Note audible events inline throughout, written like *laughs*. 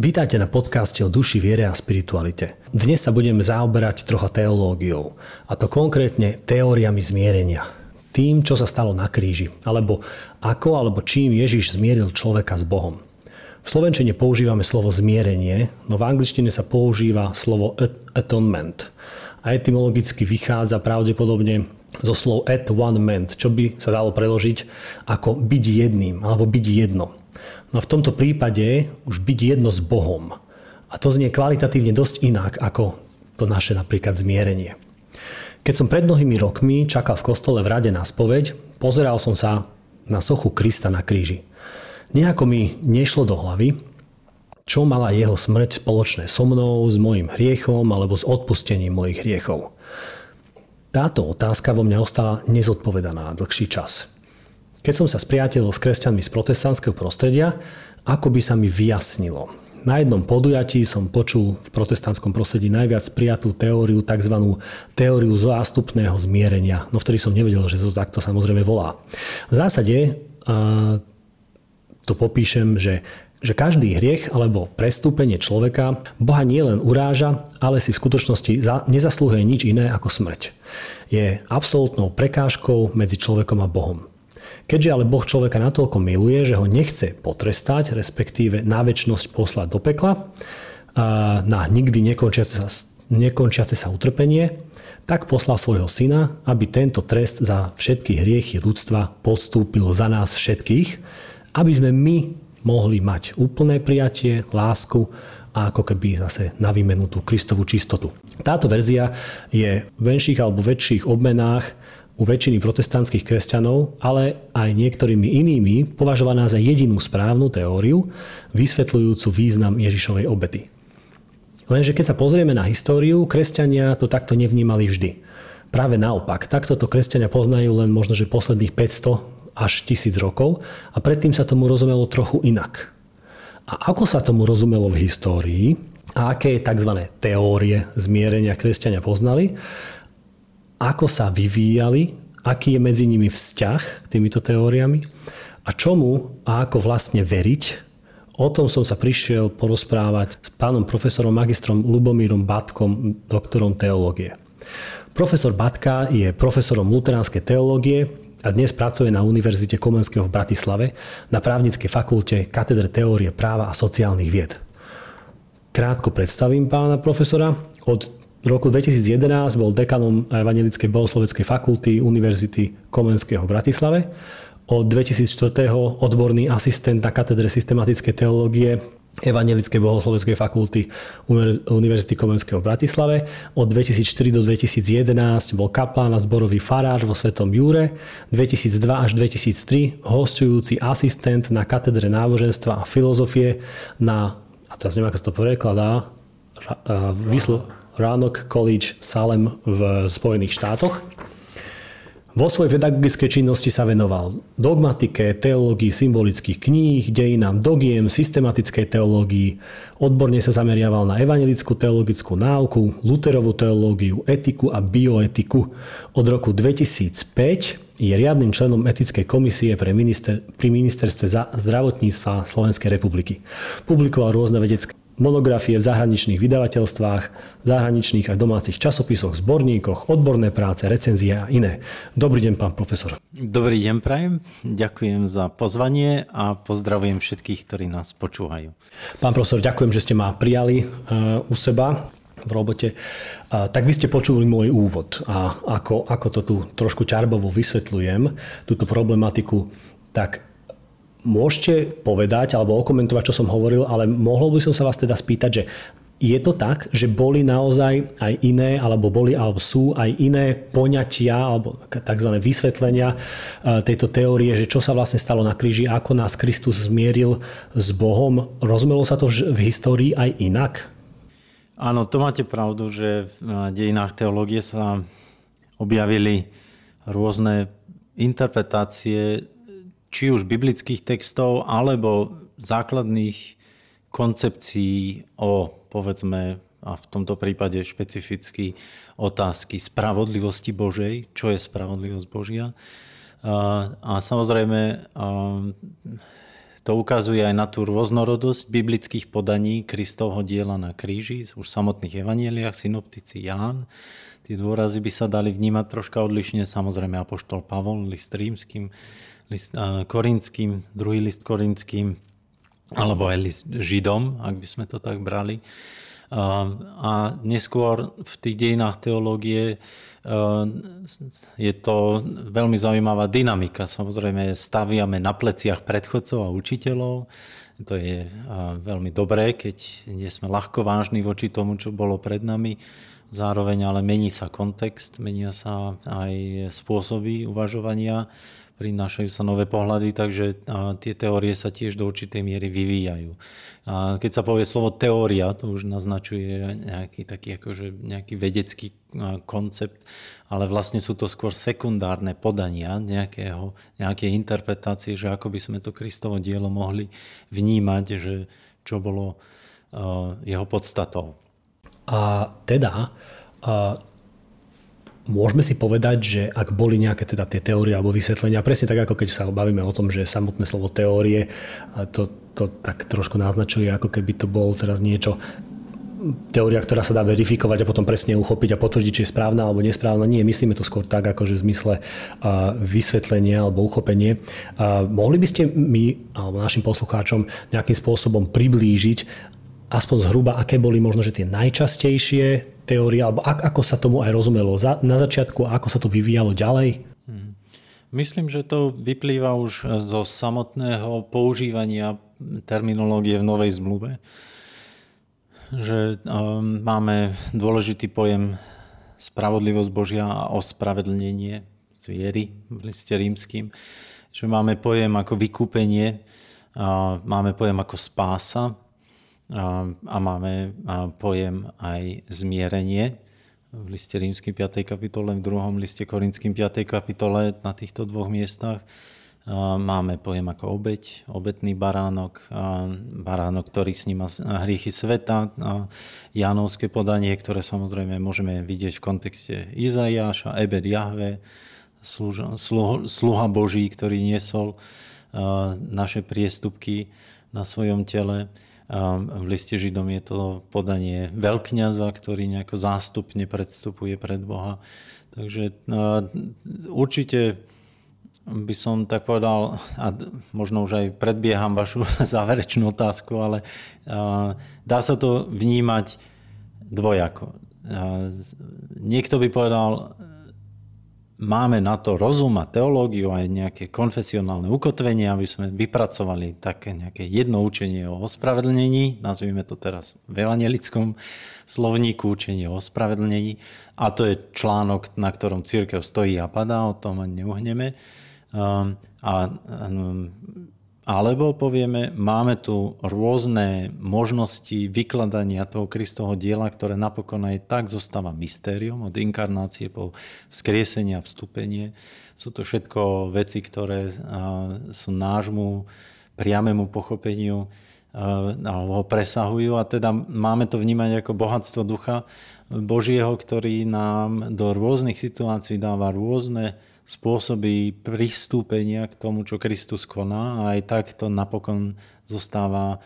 Vítajte na podcaste o duši, viere a spiritualite. Dnes sa budeme zaoberať trocha teológiou, a to konkrétne teóriami zmierenia. Tým, čo sa stalo na kríži, alebo ako alebo čím Ježiš zmieril človeka s Bohom. V slovenčine používame slovo zmierenie, no v angličtine sa používa slovo atonement. A etymologicky vychádza pravdepodobne zo slov at one ment, čo by sa dalo preložiť ako byť jedným alebo byť jedno. No v tomto prípade už byť jedno s Bohom. A to znie kvalitatívne dosť inak ako to naše napríklad zmierenie. Keď som pred mnohými rokmi čakal v kostole v rade na spoveď, pozeral som sa na sochu Krista na kríži. Nejako mi nešlo do hlavy, čo mala jeho smrť spoločné so mnou, s mojim hriechom alebo s odpustením mojich hriechov. Táto otázka vo mňa ostala nezodpovedaná dlhší čas. Keď som sa spriatelil s kresťanmi z protestantského prostredia, ako by sa mi vyjasnilo. Na jednom podujatí som počul v protestantskom prostredí najviac prijatú teóriu, tzv. teóriu zástupného zmierenia. No vtedy som nevedel, že to takto samozrejme volá. V zásade to popíšem, že že každý hriech alebo prestúpenie človeka Boha nielen uráža, ale si v skutočnosti nezaslúhuje nič iné ako smrť. Je absolútnou prekážkou medzi človekom a Bohom. Keďže ale Boh človeka natoľko miluje, že ho nechce potrestať, respektíve na väčšnosť poslať do pekla, na nikdy nekončiace sa, nekončiace sa utrpenie, tak poslal svojho syna, aby tento trest za všetky hriechy ľudstva podstúpil za nás všetkých, aby sme my mohli mať úplné prijatie, lásku a ako keby zase na výmenu tú Kristovú čistotu. Táto verzia je v menších alebo väčších obmenách u väčšiny protestantských kresťanov, ale aj niektorými inými považovaná za jedinú správnu teóriu, vysvetľujúcu význam Ježišovej obety. Lenže keď sa pozrieme na históriu, kresťania to takto nevnímali vždy. Práve naopak, takto to kresťania poznajú len možno, že posledných 500 až 1000 rokov a predtým sa tomu rozumelo trochu inak. A ako sa tomu rozumelo v histórii a aké tzv. teórie zmierenia kresťania poznali, ako sa vyvíjali, aký je medzi nimi vzťah k týmito teóriami a čomu a ako vlastne veriť. O tom som sa prišiel porozprávať s pánom profesorom magistrom Lubomírom Batkom, doktorom teológie. Profesor Batka je profesorom luteránskej teológie a dnes pracuje na Univerzite Komenského v Bratislave na právnickej fakulte katedre teórie práva a sociálnych vied. Krátko predstavím pána profesora. Od v roku 2011 bol dekanom Evangelickej bohosloveckej fakulty Univerzity Komenského v Bratislave. Od 2004. odborný asistent na katedre systematickej teológie Evangelickej bohosloveckej fakulty Univerzity Komenského v Bratislave. Od 2004 do 2011 bol kaplán a zborový farár vo Svetom Júre. 2002 až 2003 hostujúci asistent na katedre náboženstva a filozofie na, a teraz neviem, ako sa to prekladá, Vyslo, Rannoch College Salem v Spojených štátoch. Vo svojej pedagogickej činnosti sa venoval dogmatike, teológii symbolických kníh, dejinám dogiem, systematickej teológii, odborne sa zameriaval na evangelickú teologickú náuku, Luterovú teológiu, etiku a bioetiku. Od roku 2005 je riadnym členom etickej komisie pre minister, pri ministerstve zdravotníctva Slovenskej republiky. Publikoval rôzne vedecké monografie v zahraničných vydavateľstvách, zahraničných a domácich časopisoch, zborníkoch, odborné práce, recenzie a iné. Dobrý deň, pán profesor. Dobrý deň, prajem. Ďakujem za pozvanie a pozdravujem všetkých, ktorí nás počúvajú. Pán profesor, ďakujem, že ste ma prijali uh, u seba v robote. Uh, tak vy ste počuli môj úvod a ako, ako to tu trošku ťarbovo vysvetľujem, túto problematiku, tak Môžete povedať alebo okomentovať, čo som hovoril, ale mohol by som sa vás teda spýtať, že je to tak, že boli naozaj aj iné, alebo boli, alebo sú aj iné poňatia, alebo tzv. vysvetlenia e, tejto teórie, že čo sa vlastne stalo na kríži, ako nás Kristus zmieril s Bohom. Rozumelo sa to v histórii aj inak? Áno, to máte pravdu, že v dejinách teológie sa objavili rôzne interpretácie či už biblických textov, alebo základných koncepcií o, povedzme, a v tomto prípade špecificky otázky spravodlivosti Božej, čo je spravodlivosť Božia. A, samozrejme, to ukazuje aj na tú rôznorodosť biblických podaní Kristovho diela na kríži, už v samotných evanieliach, synoptici Ján. Tie dôrazy by sa dali vnímať troška odlišne, samozrejme Apoštol Pavol, list rímským, list korinským, druhý list korinským, alebo aj list Židom, ak by sme to tak brali. A neskôr v tých dejinách teológie je to veľmi zaujímavá dynamika. Samozrejme staviame na pleciach predchodcov a učiteľov. To je veľmi dobré, keď nie sme ľahko vážni voči tomu, čo bolo pred nami. Zároveň ale mení sa kontext, menia sa aj spôsoby uvažovania prinášajú sa nové pohľady, takže tie teórie sa tiež do určitej miery vyvíjajú. A keď sa povie slovo teória, to už naznačuje nejaký taký akože nejaký vedecký koncept, ale vlastne sú to skôr sekundárne podania nejakého, nejakej interpretácie, že ako by sme to Kristovo dielo mohli vnímať, že čo bolo jeho podstatou. A teda Môžeme si povedať, že ak boli nejaké teda tie teórie alebo vysvetlenia, presne tak ako keď sa bavíme o tom, že samotné slovo teórie, to, to tak trošku naznačuje, ako keby to bol teraz niečo, teória, ktorá sa dá verifikovať a potom presne uchopiť a potvrdiť, či je správna alebo nesprávna. Nie, myslíme to skôr tak, ako že v zmysle vysvetlenia alebo uchopenie. Mohli by ste my alebo našim poslucháčom nejakým spôsobom priblížiť, aspoň zhruba, aké boli možno, že tie najčastejšie teórie, alebo ak, ako sa tomu aj rozumelo na začiatku a ako sa to vyvíjalo ďalej? Hmm. Myslím, že to vyplýva už zo samotného používania terminológie v Novej zmluve. Že um, máme dôležitý pojem spravodlivosť Božia a ospravedlnenie z viery v liste rímským. Že máme pojem ako vykúpenie, a máme pojem ako spása, a máme pojem aj zmierenie v liste rímským 5. kapitole, v druhom liste korinským 5. kapitole na týchto dvoch miestach. Máme pojem ako obeď, obetný baránok, baránok, ktorý sníma hriechy sveta, Jánovské podanie, ktoré samozrejme môžeme vidieť v kontexte Izaiáša, Ebed Jahve, sluha Boží, ktorý niesol naše priestupky na svojom tele. V liste Židom je to podanie veľkňaza, ktorý nejako zástupne predstupuje pred Boha. Takže určite by som tak povedal, a možno už aj predbieham vašu *laughs* záverečnú otázku, ale dá sa to vnímať dvojako. Niekto by povedal, máme na to rozum a teológiu aj nejaké konfesionálne ukotvenie, aby sme vypracovali také nejaké jedno učenie o ospravedlnení, nazvime to teraz v evangelickom slovníku učenie o ospravedlnení a to je článok, na ktorom církev stojí a padá, o tom ani neuhneme. Um, a um, alebo povieme, máme tu rôzne možnosti vykladania toho Kristovho diela, ktoré napokon aj tak zostáva mystériom od inkarnácie po vzkriesenie a vstúpenie. Sú to všetko veci, ktoré sú nášmu priamému pochopeniu alebo ho presahujú a teda máme to vnímať ako bohatstvo ducha Božieho, ktorý nám do rôznych situácií dáva rôzne spôsoby pristúpenia k tomu, čo Kristus koná a aj tak to napokon zostáva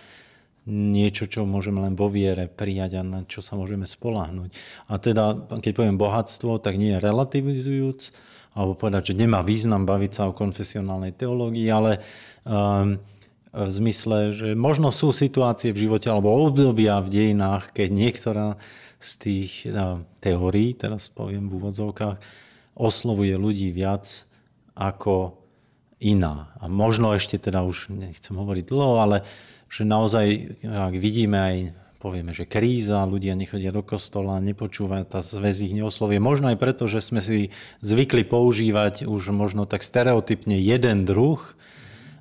niečo, čo môžeme len vo viere prijať a na čo sa môžeme spolahnuť. A teda, keď poviem bohatstvo, tak nie je relativizujúc, alebo povedať, že nemá význam baviť sa o konfesionálnej teológii, ale um, v zmysle, že možno sú situácie v živote alebo obdobia v dejinách, keď niektorá z tých uh, teórií, teraz poviem v úvodzovkách, oslovuje ľudí viac ako iná. A možno ešte teda už nechcem hovoriť dlho, ale že naozaj, ak vidíme aj povieme, že kríza, ľudia nechodia do kostola, nepočúvajú, tá zväz ich neoslovie. Možno aj preto, že sme si zvykli používať už možno tak stereotypne jeden druh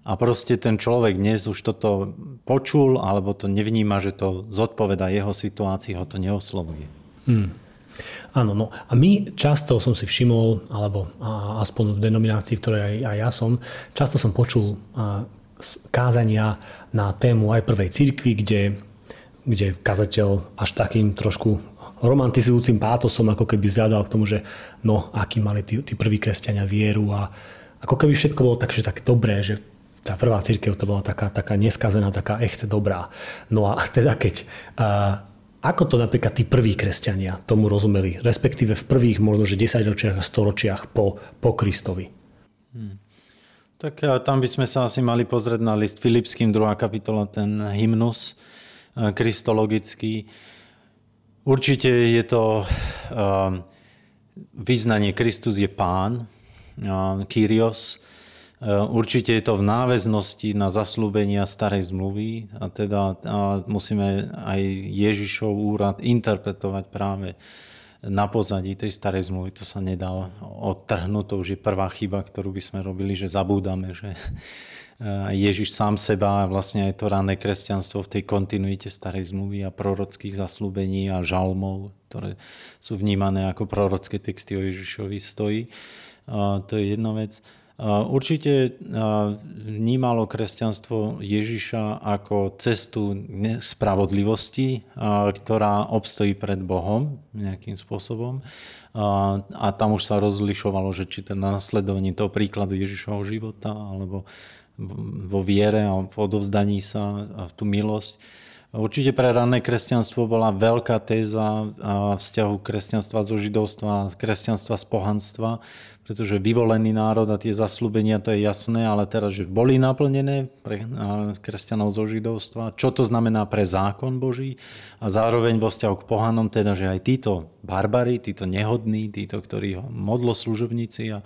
a proste ten človek dnes už toto počul alebo to nevníma, že to zodpoveda jeho situácii, ho to neoslovuje. Hmm. Áno, no a my často som si všimol, alebo aspoň v denominácii, ktoré aj, aj ja som, často som počul kázania na tému aj prvej cirkvi, kde, kde kazateľ až takým trošku romantizujúcim pátosom ako keby zjadal k tomu, že no, aký mali tí, tí prví kresťania vieru a ako keby všetko bolo tak, že tak dobré, že tá prvá církev to bola taká, taká neskazená, taká echt dobrá. No a *laughs* teda keď... A, ako to napríklad tí prví kresťania tomu rozumeli, respektíve v prvých možno, že 10 ročiach a 100 ročiach po, po Kristovi? Hmm. Tak tam by sme sa asi mali pozrieť na list Filipským, 2. kapitola, ten hymnus kristologický. Určite je to vyznanie Kristus je Pán, Kyrios, určite je to v náväznosti na zaslúbenia starej zmluvy a teda a musíme aj Ježišov úrad interpretovať práve na pozadí tej starej zmluvy. To sa nedá odtrhnúť, to už je prvá chyba, ktorú by sme robili, že zabúdame, že eh, Ježiš sám seba a vlastne aj to ranné kresťanstvo v tej kontinuite starej zmluvy a prorockých zaslúbení a žalmov, ktoré sú vnímané ako prorocké texty o Ježišovi stojí. To je jedna vec. Určite vnímalo kresťanstvo Ježiša ako cestu spravodlivosti, ktorá obstojí pred Bohom nejakým spôsobom. A tam už sa rozlišovalo, že či to nasledovanie toho príkladu Ježišovho života alebo vo viere a v odovzdaní sa v tú milosť. Určite pre ranné kresťanstvo bola veľká téza vzťahu kresťanstva zo židovstva, kresťanstva z pohanstva, pretože vyvolený národ a tie zaslúbenia, to je jasné, ale teraz, že boli naplnené pre kresťanov zo židovstva, čo to znamená pre zákon Boží a zároveň vo vzťahu k pohanom, teda, že aj títo barbari, títo nehodní, títo, ktorí modlo služobníci a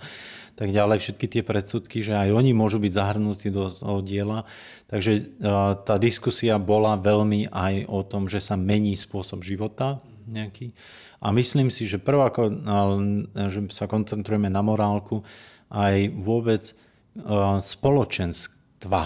tak ďalej, všetky tie predsudky, že aj oni môžu byť zahrnutí do toho diela. Takže tá diskusia bola veľmi aj o tom, že sa mení spôsob života nejaký. A myslím si, že ako že sa koncentrujeme na morálku, aj vôbec spoločenstva.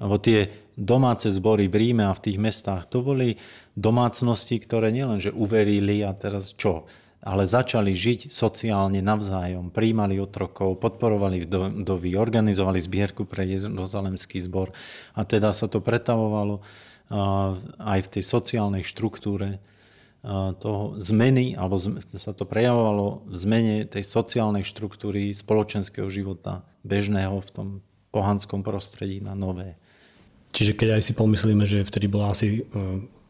Lebo tie domáce zbory v Ríme a v tých mestách, to boli domácnosti, ktoré nielenže uverili a teraz čo, ale začali žiť sociálne navzájom, príjmali otrokov, podporovali vdovy, organizovali zbierku pre Jeruzalemský zbor a teda sa to pretavovalo aj v tej sociálnej štruktúre toho zmeny, alebo sa to prejavovalo v zmene tej sociálnej štruktúry spoločenského života bežného v tom pohanskom prostredí na nové. Čiže keď aj si pomyslíme, že vtedy bola asi e,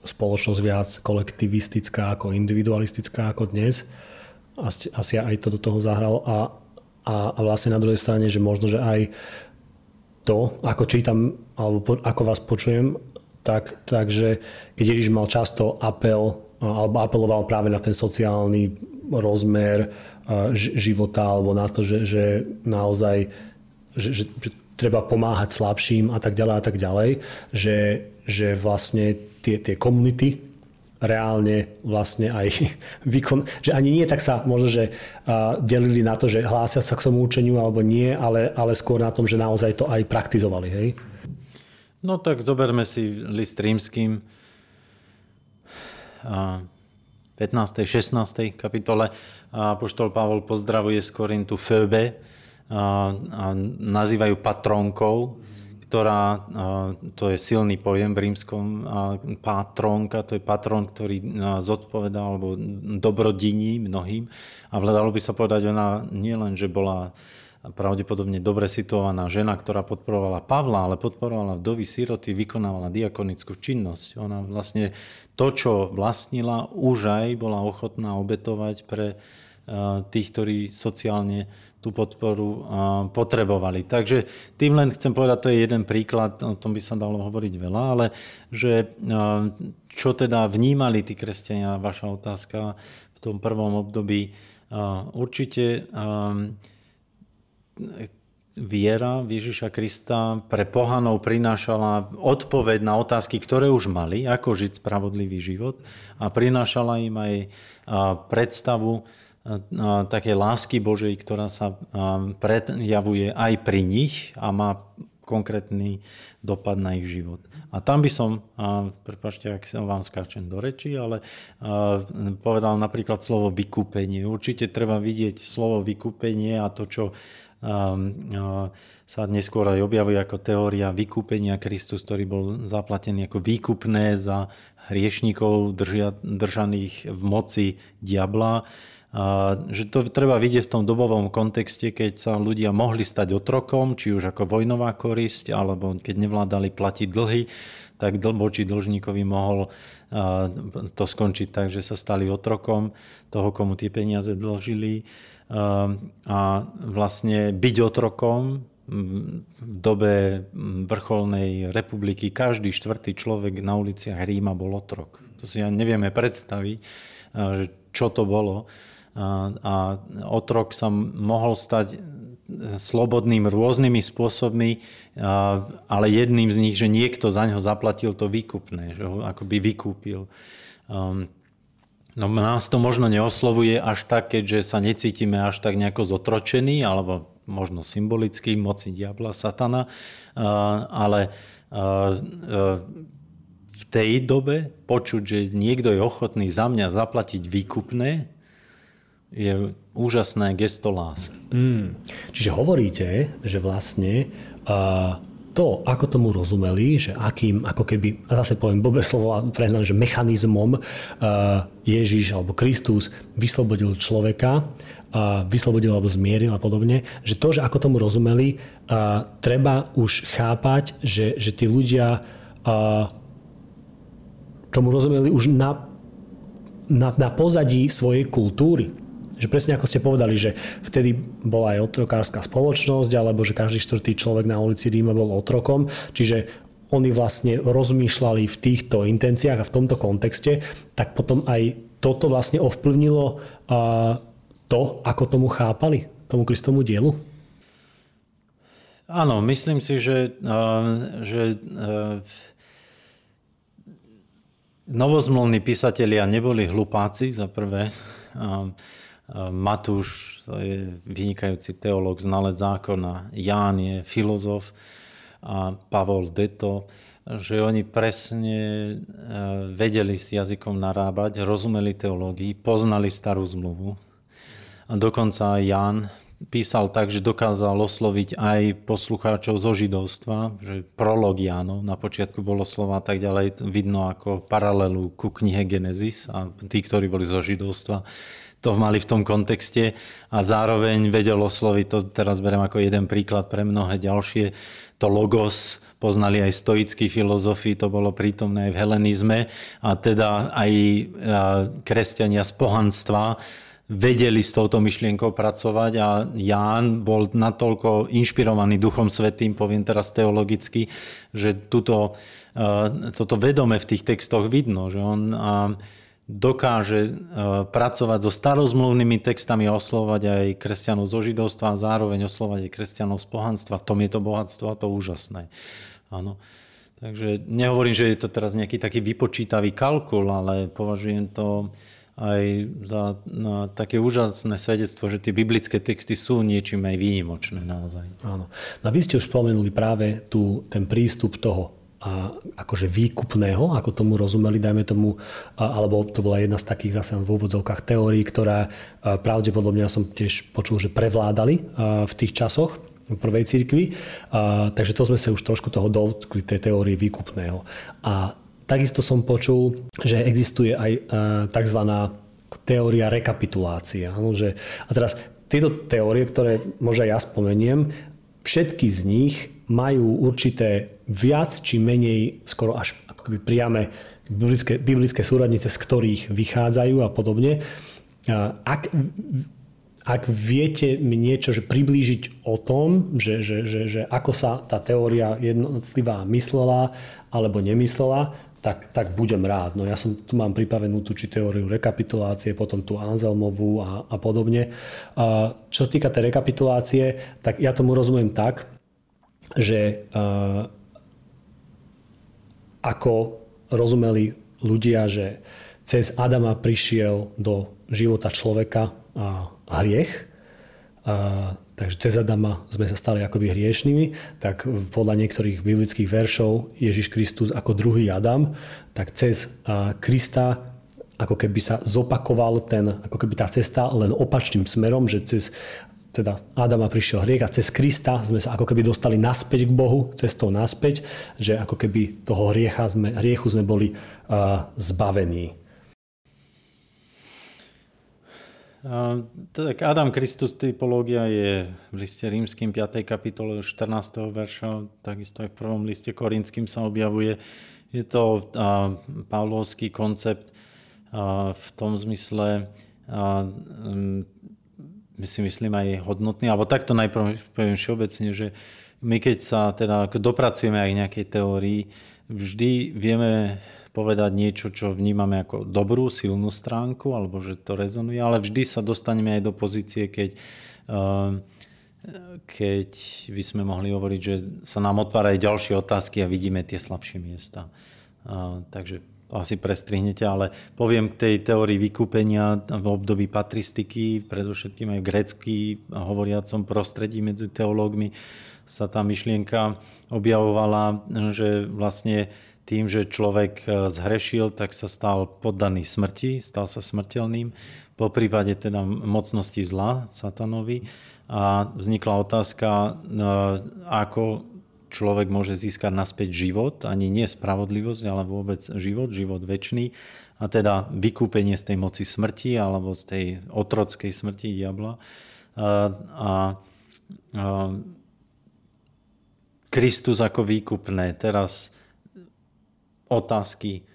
spoločnosť viac kolektivistická ako individualistická ako dnes, asi, aj to do toho zahralo a, a, a vlastne na druhej strane, že možno, že aj to, ako čítam, alebo po, ako vás počujem, tak, takže keď Ježiš mal často apel alebo apeloval práve na ten sociálny rozmer života alebo na to, že, že naozaj že, že, že treba pomáhať slabším a tak ďalej a tak ďalej, že, že vlastne tie, tie komunity reálne vlastne aj *laughs* výkon, že ani nie tak sa možno, že delili na to, že hlásia sa k tomu učeniu alebo nie, ale, ale skôr na tom, že naozaj to aj praktizovali, hej? No tak zoberme si list rímským, 15. 16. kapitole poštol Pavol pozdravuje z Korintu Föbe a nazývajú patronkou, ktorá, to je silný pojem v rímskom, patronka, to je patron, ktorý zodpovedá alebo dobrodiní mnohým. A vľadalo by sa povedať, ona nielen, že bola pravdepodobne dobre situovaná žena, ktorá podporovala Pavla, ale podporovala vdovy siroty, vykonávala diakonickú činnosť. Ona vlastne to, čo vlastnila, už aj bola ochotná obetovať pre eh, tých, ktorí sociálne tú podporu eh, potrebovali. Takže tým len chcem povedať, to je jeden príklad, o tom by sa dalo hovoriť veľa, ale že eh, čo teda vnímali tí kresťania, vaša otázka v tom prvom období, určite viera Ježiša Krista pre pohanov prinášala odpoveď na otázky, ktoré už mali, ako žiť spravodlivý život a prinášala im aj predstavu také lásky Božej, ktorá sa predjavuje aj pri nich a má konkrétny dopad na ich život. A tam by som, prepačte, ak sa vám skáčem do reči, ale povedal napríklad slovo vykúpenie. Určite treba vidieť slovo vykúpenie a to, čo sa neskôr aj objavuje ako teória vykúpenia Kristus, ktorý bol zaplatený ako výkupné za hriešnikov držia, držaných v moci diabla. A, že to treba vidieť v tom dobovom kontexte, keď sa ľudia mohli stať otrokom, či už ako vojnová korisť, alebo keď nevládali platiť dlhy, tak voči dlžníkovi mohol to skončiť tak, že sa stali otrokom toho, komu tie peniaze dlžili. A vlastne byť otrokom v dobe vrcholnej republiky každý štvrtý človek na uliciach Ríma bol otrok. To si ja nevieme predstaviť, čo to bolo. A otrok sa mohol stať slobodným rôznymi spôsobmi, ale jedným z nich, že niekto za ňo zaplatil to výkupné, že ho akoby vykúpil. No nás to možno neoslovuje až tak, keďže sa necítime až tak nejako zotročení, alebo možno symbolicky moci diabla, satana, ale v tej dobe počuť, že niekto je ochotný za mňa zaplatiť výkupné, je úžasné gesto lásky. Mm. Čiže hovoríte, že vlastne uh, to, ako tomu rozumeli, že akým, ako keby, a zase poviem blbé slovo, prehnám, že mechanizmom uh, Ježiš alebo Kristus vyslobodil človeka, uh, vyslobodil alebo zmieril a podobne, že to, že ako tomu rozumeli, uh, treba už chápať, že, že tí ľudia tomu rozumeli už na, na, na pozadí svojej kultúry že presne ako ste povedali, že vtedy bola aj otrokárska spoločnosť, alebo že každý štvrtý človek na ulici Ríma bol otrokom, čiže oni vlastne rozmýšľali v týchto intenciách a v tomto kontexte, tak potom aj toto vlastne ovplyvnilo to, ako tomu chápali, tomu Kristomu dielu? Áno, myslím si, že, že novozmluvní písatelia neboli hlupáci za prvé. Matúš to je vynikajúci teológ, znalec zákona, Ján je filozof a Pavol Deto, že oni presne e, vedeli s jazykom narábať, rozumeli teológii, poznali starú zmluvu. A dokonca Ján písal tak, že dokázal osloviť aj poslucháčov zo židovstva, že prolog Jánov, na počiatku bolo slova a tak ďalej, vidno ako paralelu ku knihe Genesis a tí, ktorí boli zo židovstva, to mali v tom kontexte a zároveň vedel osloviť, to teraz berem ako jeden príklad pre mnohé ďalšie, to logos poznali aj stoickí filozofi, to bolo prítomné aj v helenizme a teda aj kresťania z pohanstva vedeli s touto myšlienkou pracovať a Ján bol natoľko inšpirovaný Duchom Svetým, poviem teraz teologicky, že tuto, toto vedome v tých textoch vidno, že on dokáže e, pracovať so starozmluvnými textami a oslovať aj kresťanov zo židovstva a zároveň oslovať aj kresťanov z pohanstva. V tom je to bohatstvo a to úžasné. Áno. Takže nehovorím, že je to teraz nejaký taký vypočítavý kalkul, ale považujem to aj za na také úžasné svedectvo, že tie biblické texty sú niečím aj výnimočné naozaj. Áno. No vy ste už spomenuli práve tu ten prístup toho akože výkupného, ako tomu rozumeli, dajme tomu, alebo to bola jedna z takých zase v úvodzovkách teórií, ktorá pravdepodobne ja som tiež počul, že prevládali v tých časoch v prvej cirkvi. Takže to sme sa už trošku toho dotkli, tej teórie výkupného. A takisto som počul, že existuje aj tzv. teória rekapitulácie. A teraz tieto teórie, ktoré možno ja spomeniem, všetky z nich majú určité viac či menej skoro až akoby priame biblické, biblické súradnice, z ktorých vychádzajú a podobne. Ak, ak viete mi niečo že priblížiť o tom, že, že, že, že ako sa tá teória jednotlivá myslela alebo nemyslela, tak, tak budem rád. No ja som tu mám pripravenú tú či teóriu rekapitulácie, potom tú Anselmovú a, a podobne. Čo sa týka tej rekapitulácie, tak ja tomu rozumiem tak, že uh, ako rozumeli ľudia, že cez Adama prišiel do života človeka a hriech, a, takže cez Adama sme sa stali akoby hriešnými, tak podľa niektorých biblických veršov Ježiš Kristus ako druhý Adam, tak cez a, Krista ako keby sa zopakoval ten, ako keby tá cesta len opačným smerom, že cez teda Adama prišiel hriech a cez Krista sme sa ako keby dostali naspäť k Bohu, cestou naspäť, že ako keby toho hriecha sme, hriechu sme boli uh, zbavení. tak Adam Kristus typológia je v liste rímským 5. kapitole 14. verša, takisto aj v prvom liste korinským sa objavuje. Je to pavlovský koncept v tom zmysle, my si myslím aj hodnotný, alebo takto najprv poviem všeobecne, že my keď sa teda dopracujeme aj nejakej teórii, vždy vieme povedať niečo, čo vnímame ako dobrú, silnú stránku, alebo že to rezonuje, ale vždy sa dostaneme aj do pozície, keď, ehm, keď by sme mohli hovoriť, že sa nám otvárajú ďalšie otázky a vidíme tie slabšie miesta. Takže to asi prestrihnete, ale poviem k tej teórii vykúpenia v období patristiky, predovšetkým aj v grecky hovoriacom prostredí medzi teológmi sa tá myšlienka objavovala, že vlastne tým, že človek e, zhrešil, tak sa stal poddaný smrti, stal sa smrteľným, po prípade teda mocnosti zla satanovi. A vznikla otázka, e, ako človek môže získať naspäť život, ani nie spravodlivosť, ale vôbec život, život väčší. A teda vykúpenie z tej moci smrti alebo z tej otrockej smrti diabla. A, a, a Kristus ako výkupné. Teraz otázky.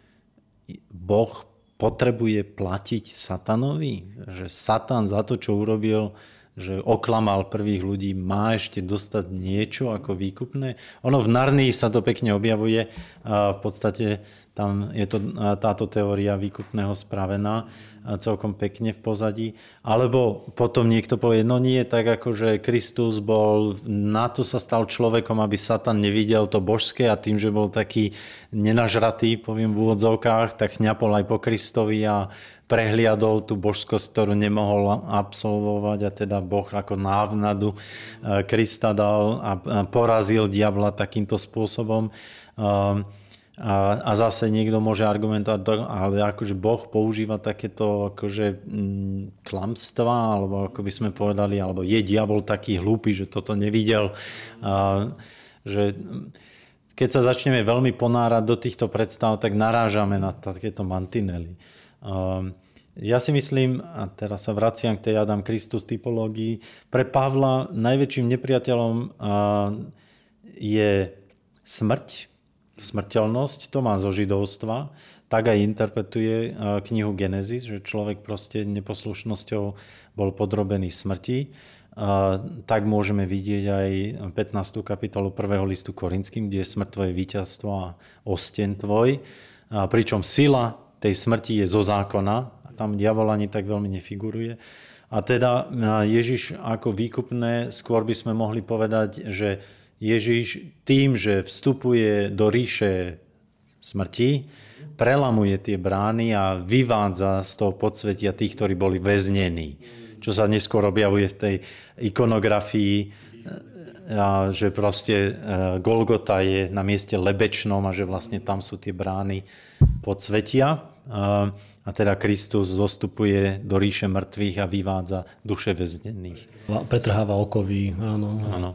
Boh potrebuje platiť satanovi? Že satan za to, čo urobil, že oklamal prvých ľudí, má ešte dostať niečo ako výkupné? Ono v Narnii sa to pekne objavuje a v podstate tam je to, táto teória výkupného spravená celkom pekne v pozadí. Alebo potom niekto povie, no nie, tak ako že Kristus bol, na to sa stal človekom, aby Satan nevidel to božské a tým, že bol taký nenažratý, poviem v úvodzovkách, tak ňapol aj po Kristovi a prehliadol tú božskosť, ktorú nemohol absolvovať a teda Boh ako návnadu e, Krista dal a porazil diabla takýmto spôsobom. Um, a, a zase niekto môže argumentovať, ale akože Boh používa takéto akože mm, klamstva, alebo ako by sme povedali, alebo je diabol taký hlúpy, že toto nevidel. A, že keď sa začneme veľmi ponárať do týchto predstav, tak narážame na takéto mantinely. A, ja si myslím, a teraz sa vraciam k tej Adam Kristus typológii, pre Pavla najväčším nepriateľom je smrť, smrteľnosť, to má zo židovstva, tak aj interpretuje e, knihu Genesis, že človek proste neposlušnosťou bol podrobený smrti. E, tak môžeme vidieť aj 15. kapitolu 1. listu Korinským, kde je smrť tvoje víťazstvo a osten tvoj. A pričom sila tej smrti je zo zákona, tam diabol ani tak veľmi nefiguruje. A teda e, Ježiš ako výkupné, skôr by sme mohli povedať, že Ježiš tým, že vstupuje do ríše smrti, prelamuje tie brány a vyvádza z toho podsvetia tých, ktorí boli väznení. Čo sa neskôr objavuje v tej ikonografii, a že proste e, Golgota je na mieste lebečnom a že vlastne tam sú tie brány podsvetia. A teda Kristus zostupuje do ríše mŕtvych a vyvádza duše väznených. Pretrháva okovy, áno. áno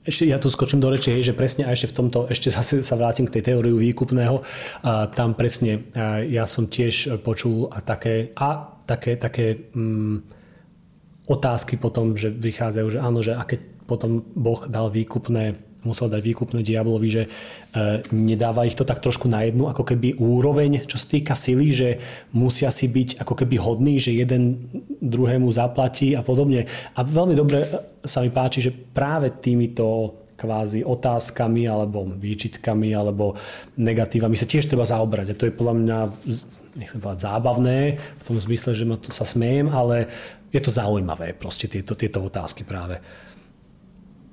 ešte ja tu skočím do reči, že presne a ešte v tomto, ešte zase sa vrátim k tej teóriu výkupného. A tam presne ja som tiež počul a také, a také, také mm, otázky potom, že vychádzajú, že áno, že a keď potom Boh dal výkupné musel dať výkupné diablovi, že e, nedáva ich to tak trošku na jednu ako keby úroveň, čo sa týka sily, že musia si byť ako keby hodní, že jeden druhému zaplatí a podobne. A veľmi dobre sa mi páči, že práve týmito kvázi otázkami alebo výčitkami alebo negatívami sa tiež treba zaobrať. A to je podľa mňa nechcem povedať zábavné, v tom zmysle, že ma to sa smejem, ale je to zaujímavé proste tieto, tieto otázky práve.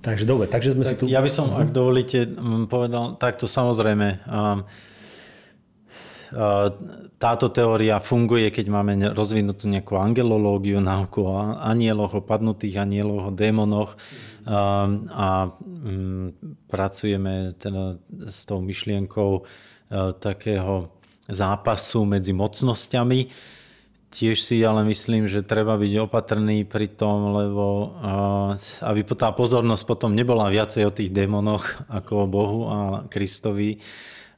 Takže dobre, takže sme tak si tu... Ja by som, ak dovolíte, povedal takto samozrejme. Táto teória funguje, keď máme rozvinutú nejakú angelológiu, náuku o anieloch, o padnutých anieloch, o démonoch a pracujeme teda s tou myšlienkou takého zápasu medzi mocnosťami Tiež si ale myslím, že treba byť opatrný pri tom, lebo aby tá pozornosť potom nebola viacej o tých démonoch ako o Bohu a Kristovi.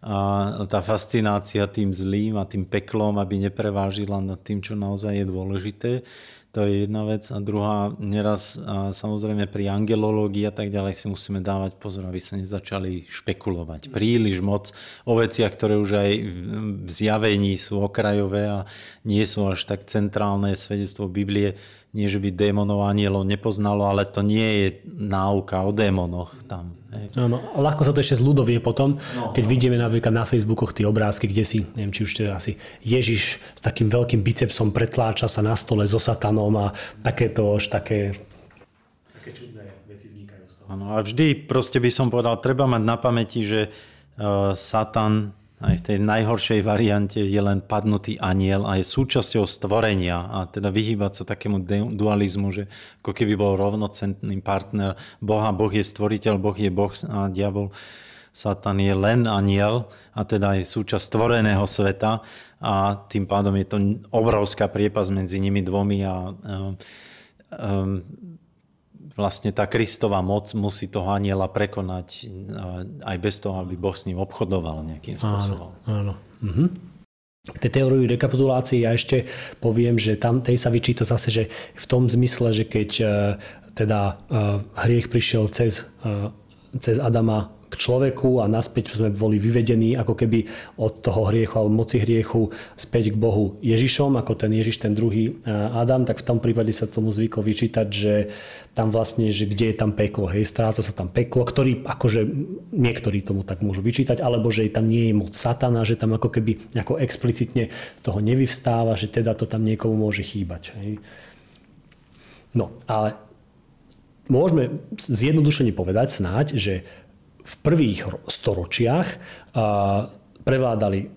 A tá fascinácia tým zlým a tým peklom, aby neprevážila nad tým, čo naozaj je dôležité. To je jedna vec. A druhá, neraz a samozrejme pri angelológii a tak ďalej si musíme dávať pozor, aby sa nezačali špekulovať príliš moc o veciach, ktoré už aj v zjavení sú okrajové a nie sú až tak centrálne svedectvo Biblie nie že by démonov a anielov nepoznalo, ale to nie je náuka o démonoch tam. Hej. Áno, ľahko sa to ešte zľudovie potom, no, keď no. vidíme napríklad na Facebookoch tie obrázky, kde si, neviem, či už teda asi Ježiš s takým veľkým bicepsom pretláča sa na stole so satanom a takéto už také, také čudné veci vznikajú z toho. Áno, a vždy proste by som povedal, treba mať na pamäti, že uh, Satan aj v tej najhoršej variante je len padnutý aniel a je súčasťou stvorenia a teda vyhýbať sa takému dualizmu, že ako keby bol rovnocentný partner Boha, Boh je stvoriteľ, Boh je Boh a diabol. Satan je len aniel a teda je súčasť stvoreného sveta a tým pádom je to obrovská priepas medzi nimi dvomi a um, um, vlastne tá Kristová moc musí toho aniela prekonať aj bez toho, aby Boh s ním obchodoval nejakým spôsobom. Áno, áno. Mhm. K tej teórii rekapitulácie ja ešte poviem, že tam tej sa vyčíta zase, že v tom zmysle, že keď e, teda e, hriech prišiel cez, cez Adama k človeku a naspäť sme boli vyvedení ako keby od toho hriechu alebo moci hriechu späť k Bohu Ježišom, ako ten Ježiš, ten druhý e, Adam, tak v tom prípade sa tomu zvyklo vyčítať, že tam vlastne, že kde je tam peklo, hej, stráca sa tam peklo, ktorý akože niektorí tomu tak môžu vyčítať, alebo že tam nie je moc satana, že tam ako keby ako explicitne z toho nevyvstáva, že teda to tam niekomu môže chýbať. Hej. No, ale môžeme zjednodušene povedať snáď, že v prvých storočiach prevládali e,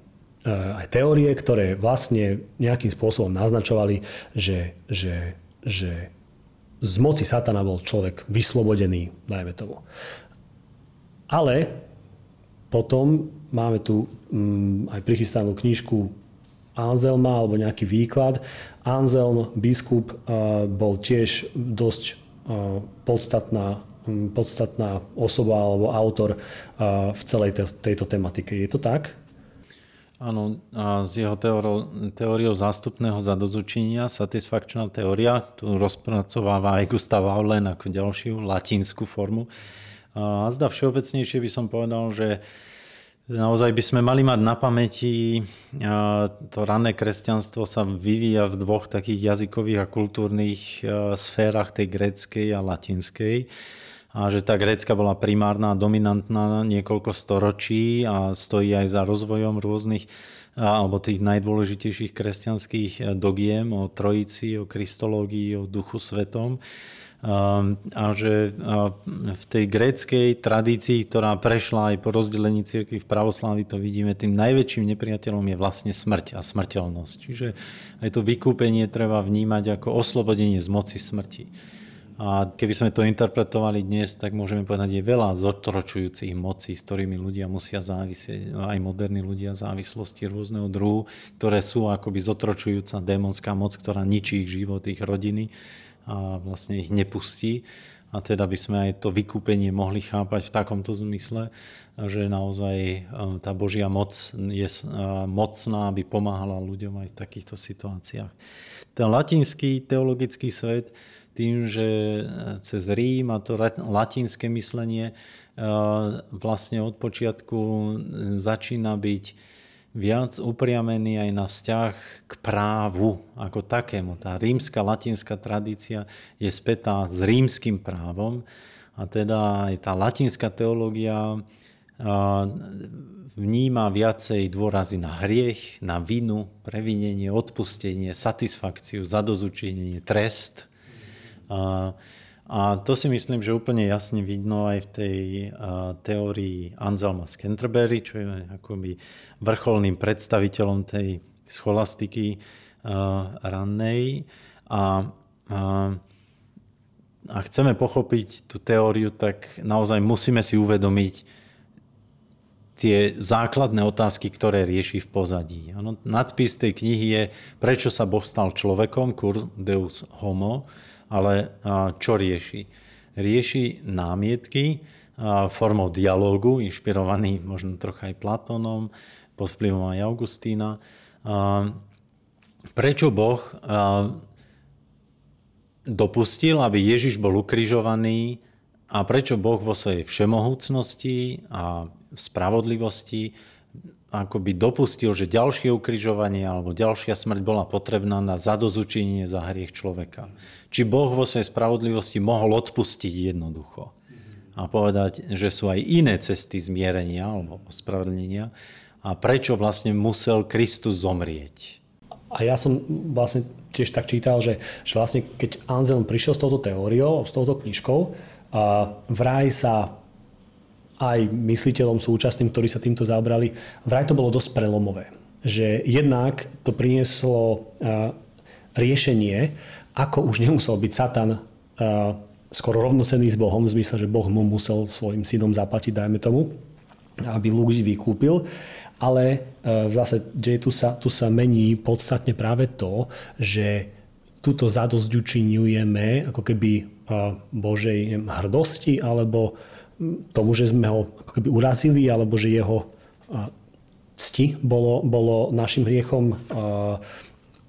aj teórie, ktoré vlastne nejakým spôsobom naznačovali, že, že, že z moci satana bol človek vyslobodený, dajme tomu. Ale potom máme tu mm, aj prichystanú knižku Anselma alebo nejaký výklad. Anselm, biskup, bol tiež dosť podstatná podstatná osoba alebo autor v celej tejto tematike. Je to tak? Áno, a z jeho teóriou, teóriou zástupného zadozučenia, satisfakčná teória, tu rozpracováva aj Gustav Aulen ako ďalšiu latinskú formu. A zda všeobecnejšie by som povedal, že naozaj by sme mali mať na pamäti, to rané kresťanstvo sa vyvíja v dvoch takých jazykových a kultúrnych sférach, tej gréckej a latinskej a že tá Grécka bola primárna a dominantná niekoľko storočí a stojí aj za rozvojom rôznych alebo tých najdôležitejších kresťanských eh, dogiem o Trojici, o Kristológii, o Duchu Svetom. A že v tej gréckej tradícii, ktorá prešla aj po rozdelení cirkvi v pravoslávii, to vidíme, tým najväčším nepriateľom je vlastne smrť a smrteľnosť. Čiže aj to vykúpenie treba vnímať ako oslobodenie z moci smrti. A keby sme to interpretovali dnes, tak môžeme povedať, je veľa zotročujúcich mocí, s ktorými ľudia musia závisieť, aj moderní ľudia závislosti rôzneho druhu, ktoré sú akoby zotročujúca démonská moc, ktorá ničí ich život, ich rodiny a vlastne ich nepustí. A teda by sme aj to vykúpenie mohli chápať v takomto zmysle, že naozaj e, tá Božia moc je e, mocná, aby pomáhala ľuďom aj v takýchto situáciách. Ten latinský teologický svet tým, že e, cez Rím a to latinské myslenie e, vlastne od počiatku e, začína byť viac upriamený aj na vzťah k právu ako takému. Tá rímska latinská tradícia je spätá s rímským právom a teda aj tá latinská teológia vníma viacej dôrazy na hriech, na vinu, previnenie, odpustenie, satisfakciu, zadozučinenie, trest – a, a to si myslím, že úplne jasne vidno aj v tej a, teórii Anselma z Canterbury, čo je akoby vrcholným predstaviteľom tej scholastiky a, rannej. A, a, a chceme pochopiť tú teóriu, tak naozaj musíme si uvedomiť, tie základné otázky, ktoré rieši v pozadí. Ano, nadpis tej knihy je Prečo sa Boh stal človekom, Cur Deus Homo, ale čo rieši? Rieši námietky formou dialógu, inšpirovaný možno trocha aj Platónom, pod vplyvom aj Augustína. Prečo Boh dopustil, aby Ježiš bol ukrižovaný a prečo Boh vo svojej všemohúcnosti a spravodlivosti akoby dopustil, že ďalšie ukrižovanie alebo ďalšia smrť bola potrebná na zadozučinenie za hriech človeka. Či Boh vo svojej spravodlivosti mohol odpustiť jednoducho a povedať, že sú aj iné cesty zmierenia alebo ospravedlnenia a prečo vlastne musel Kristus zomrieť. A ja som vlastne tiež tak čítal, že, že vlastne keď Anselm prišiel s touto teóriou, s touto knižkou, a vraj sa aj mysliteľom súčasným, ktorí sa týmto zaobrali, vraj to bolo dosť prelomové. Že jednak to prinieslo riešenie, ako už nemusel byť Satan skoro rovnocenný s Bohom, v zmysle, že Boh mu musel svojim synom zaplatiť, dajme tomu, aby ľudí vykúpil. Ale zase, že tu sa, tu sa mení podstatne práve to, že túto zadosť učinujeme ako keby Božej hrdosti alebo tomu, že sme ho ako keby urazili alebo že jeho cti bolo, bolo našim hriechom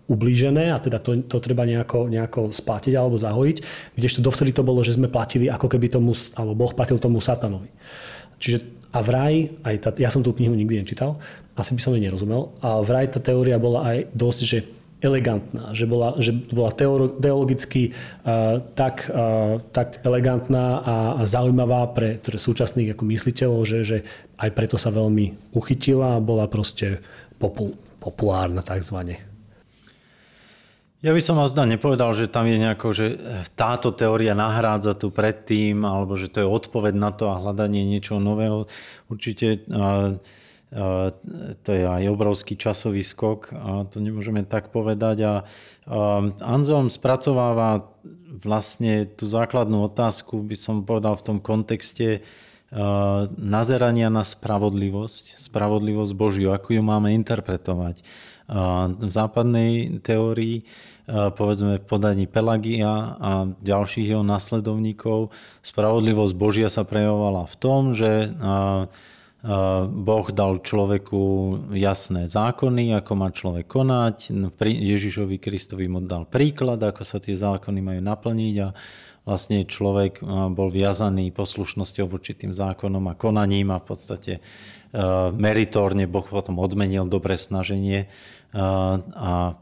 ublížené a teda to, to treba nejako, nejako splatiť alebo zahojiť. Kdežto dovtedy to bolo, že sme platili ako keby tomu, alebo Boh platil tomu satanovi. Čiže a vraj, aj tá, ja som tú knihu nikdy nečítal, asi by som jej nerozumel, a vraj tá teória bola aj dosť, že elegantná, že bola, že bola teologicky uh, tak, uh, tak elegantná a, a zaujímavá pre, pre súčasných ako mysliteľov, že, že aj preto sa veľmi uchytila a bola proste popul, populárna takzvané. Ja by som vás da nepovedal, že tam je nejako, že táto teória nahrádza tu predtým, alebo že to je odpoveď na to a hľadanie niečoho nového. Určite uh, to je aj obrovský časový skok a to nemôžeme tak povedať. A Anselm spracováva vlastne tú základnú otázku, by som povedal v tom kontexte nazerania na spravodlivosť, spravodlivosť Božiu, ako ju máme interpretovať. V západnej teórii, povedzme v podaní Pelagia a ďalších jeho nasledovníkov, spravodlivosť Božia sa prejavovala v tom, že Boh dal človeku jasné zákony, ako má človek konať. Ježišovi Kristovi mu dal príklad, ako sa tie zákony majú naplniť a vlastne človek bol viazaný poslušnosťou voči tým zákonom a konaním a v podstate meritórne Boh potom odmenil dobré snaženie a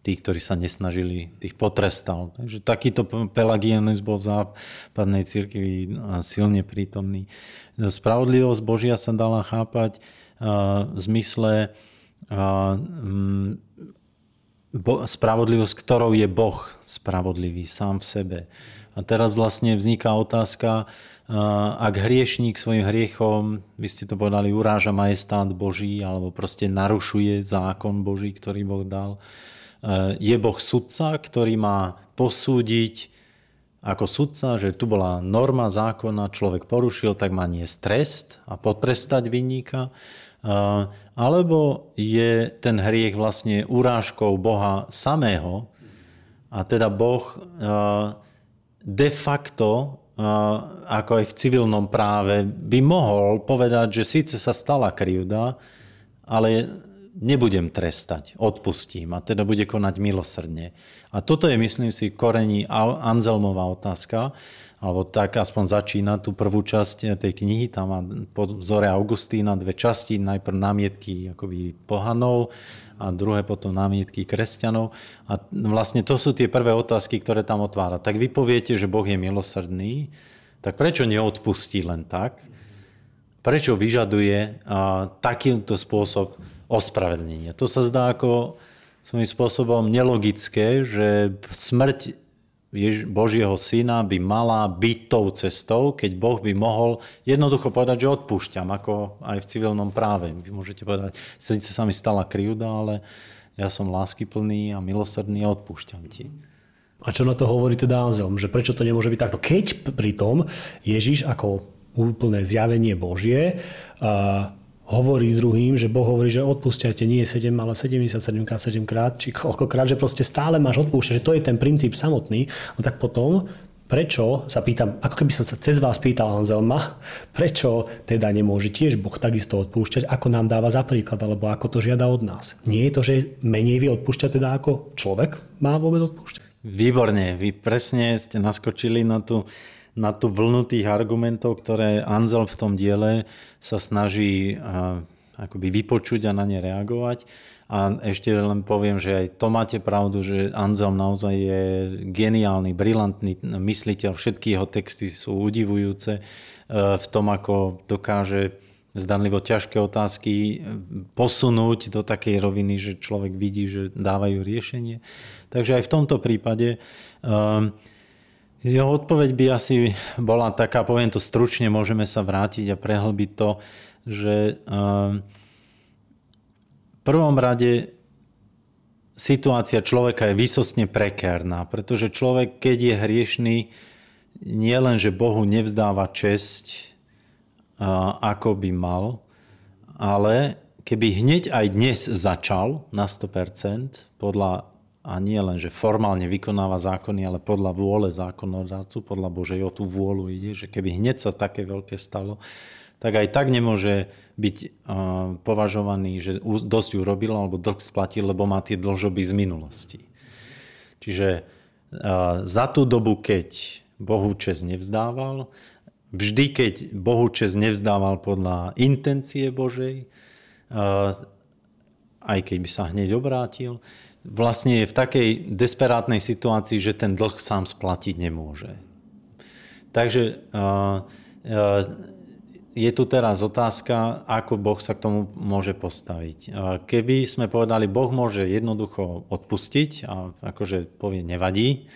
tých, ktorí sa nesnažili, tých potrestal. Takže takýto pelagianizmus bol v západnej cirkvi silne prítomný. Spravodlivosť Božia sa dala chápať v zmysle spravodlivosť, ktorou je Boh spravodlivý sám v sebe. A teraz vlastne vzniká otázka, ak hriešník svojim hriechom, vy ste to povedali, uráža majestát Boží alebo proste narušuje zákon Boží, ktorý Boh dal, je Boh sudca, ktorý má posúdiť ako sudca, že tu bola norma zákona, človek porušil, tak má nie trest a potrestať vinníka, eh, alebo je ten hriech vlastne urážkou Boha samého. A teda Boh eh, de facto, ako aj v civilnom práve, by mohol povedať, že síce sa stala krivda, ale nebudem trestať, odpustím a teda bude konať milosrdne. A toto je, myslím si, korení Anzelmová otázka, alebo tak aspoň začína tú prvú časť tej knihy, tam má po vzore Augustína dve časti, najprv námietky akoby pohanov a druhé potom námietky kresťanov. A vlastne to sú tie prvé otázky, ktoré tam otvára. Tak vy poviete, že Boh je milosrdný, tak prečo neodpustí len tak? Prečo vyžaduje takýmto spôsob ospravedlnenie. To sa zdá ako svojím spôsobom nelogické, že smrť Božieho syna by mala byť tou cestou, keď Boh by mohol jednoducho povedať, že odpúšťam, ako aj v civilnom práve. Vy môžete povedať, síce sa mi stala krivda, ale ja som láskyplný a milosrdný a odpúšťam ti. A čo na to hovorí teda Anzelm? Že prečo to nemôže byť takto? Keď pritom Ježiš ako úplné zjavenie Božie hovorí druhým, že Boh hovorí, že odpúšťajte nie 7, ale 77 krát, 7 krát, či koľkokrát, že proste stále máš odpúšťať, že to je ten princíp samotný, no tak potom prečo, sa pýtam, ako keby som sa cez vás pýtal Anzelma, prečo teda nemôže tiež Boh takisto odpúšťať, ako nám dáva za príklad, alebo ako to žiada od nás. Nie je to, že menej vie odpúšťať teda ako človek má vôbec odpúšťať? Výborne, vy presne ste naskočili na tú, na tú vlnu tých argumentov, ktoré Anzel v tom diele sa snaží a, akoby vypočuť a na ne reagovať. A ešte len poviem, že aj to máte pravdu, že Anselm naozaj je geniálny, brilantný mysliteľ. Všetky jeho texty sú udivujúce e, v tom, ako dokáže zdanlivo ťažké otázky e, posunúť do takej roviny, že človek vidí, že dávajú riešenie. Takže aj v tomto prípade um, jeho odpoveď by asi bola taká, poviem to stručne, môžeme sa vrátiť a prehlbiť to, že um, prvom rade situácia človeka je vysostne prekérna, pretože človek, keď je hriešný, nie len, že Bohu nevzdáva česť, ako by mal, ale keby hneď aj dnes začal na 100%, podľa, a nie len, že formálne vykonáva zákony, ale podľa vôle zákonodárcu, podľa Božej o tú vôľu ide, že keby hneď sa také veľké stalo, tak aj tak nemôže byť považovaný, že dosť urobil alebo dlh splatil, lebo má tie dlžoby z minulosti. Čiže za tú dobu, keď Bohu čest nevzdával, vždy, keď Bohu čest nevzdával podľa intencie Božej, aj keď by sa hneď obrátil, vlastne je v takej desperátnej situácii, že ten dlh sám splatiť nemôže. Takže je tu teraz otázka, ako Boh sa k tomu môže postaviť. Keby sme povedali, Boh môže jednoducho odpustiť a akože povie nevadí,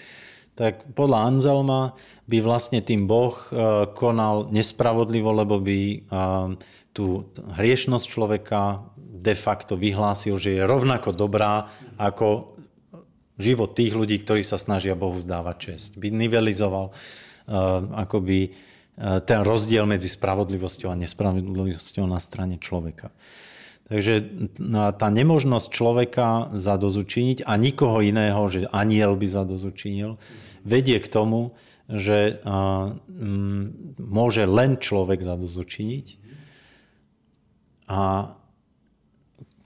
tak podľa Anzelma by vlastne tým Boh konal nespravodlivo, lebo by tú hriešnosť človeka de facto vyhlásil, že je rovnako dobrá ako život tých ľudí, ktorí sa snažia Bohu vzdávať čest. By nivelizoval e, akoby E, ten rozdiel medzi spravodlivosťou a nespravodlivosťou na strane človeka. Takže tá nemožnosť človeka zadozučiniť a nikoho iného, že aniel by zadozučinil, vedie k tomu, že môže len človek zadozučiniť a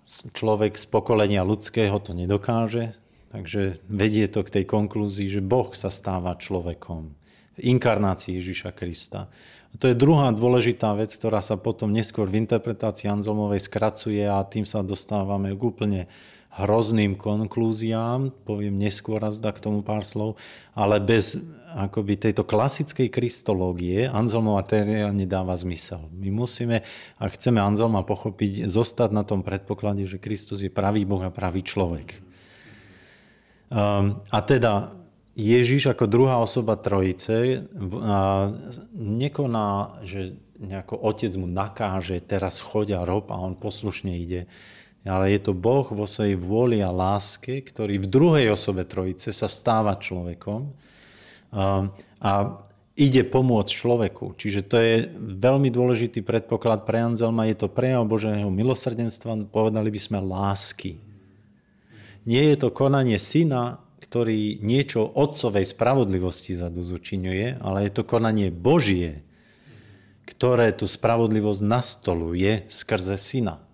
človek z pokolenia ľudského to nedokáže, takže vedie to k tej konklúzii, že Boh sa stáva človekom inkarnácii Ježiša Krista. A to je druhá dôležitá vec, ktorá sa potom neskôr v interpretácii Anzomovej skracuje a tým sa dostávame k úplne hrozným konklúziám, poviem neskôr raz k tomu pár slov, ale bez akoby tejto klasickej kristológie Anzelmova teória nedáva zmysel. My musíme, ak chceme Anzelma pochopiť, zostať na tom predpoklade, že Kristus je pravý Boh a pravý človek. Um, a teda Ježiš ako druhá osoba trojice nekoná, že nejako otec mu nakáže, teraz choď a rob a on poslušne ide. Ale je to Boh vo svojej vôli a láske, ktorý v druhej osobe trojice sa stáva človekom a ide pomôcť človeku. Čiže to je veľmi dôležitý predpoklad pre Anzelma. Je to prejav Božieho milosrdenstva, povedali by sme lásky. Nie je to konanie syna, ktorý niečo otcovej spravodlivosti zadozučinuje, ale je to konanie Božie, ktoré tú spravodlivosť nastoluje skrze syna.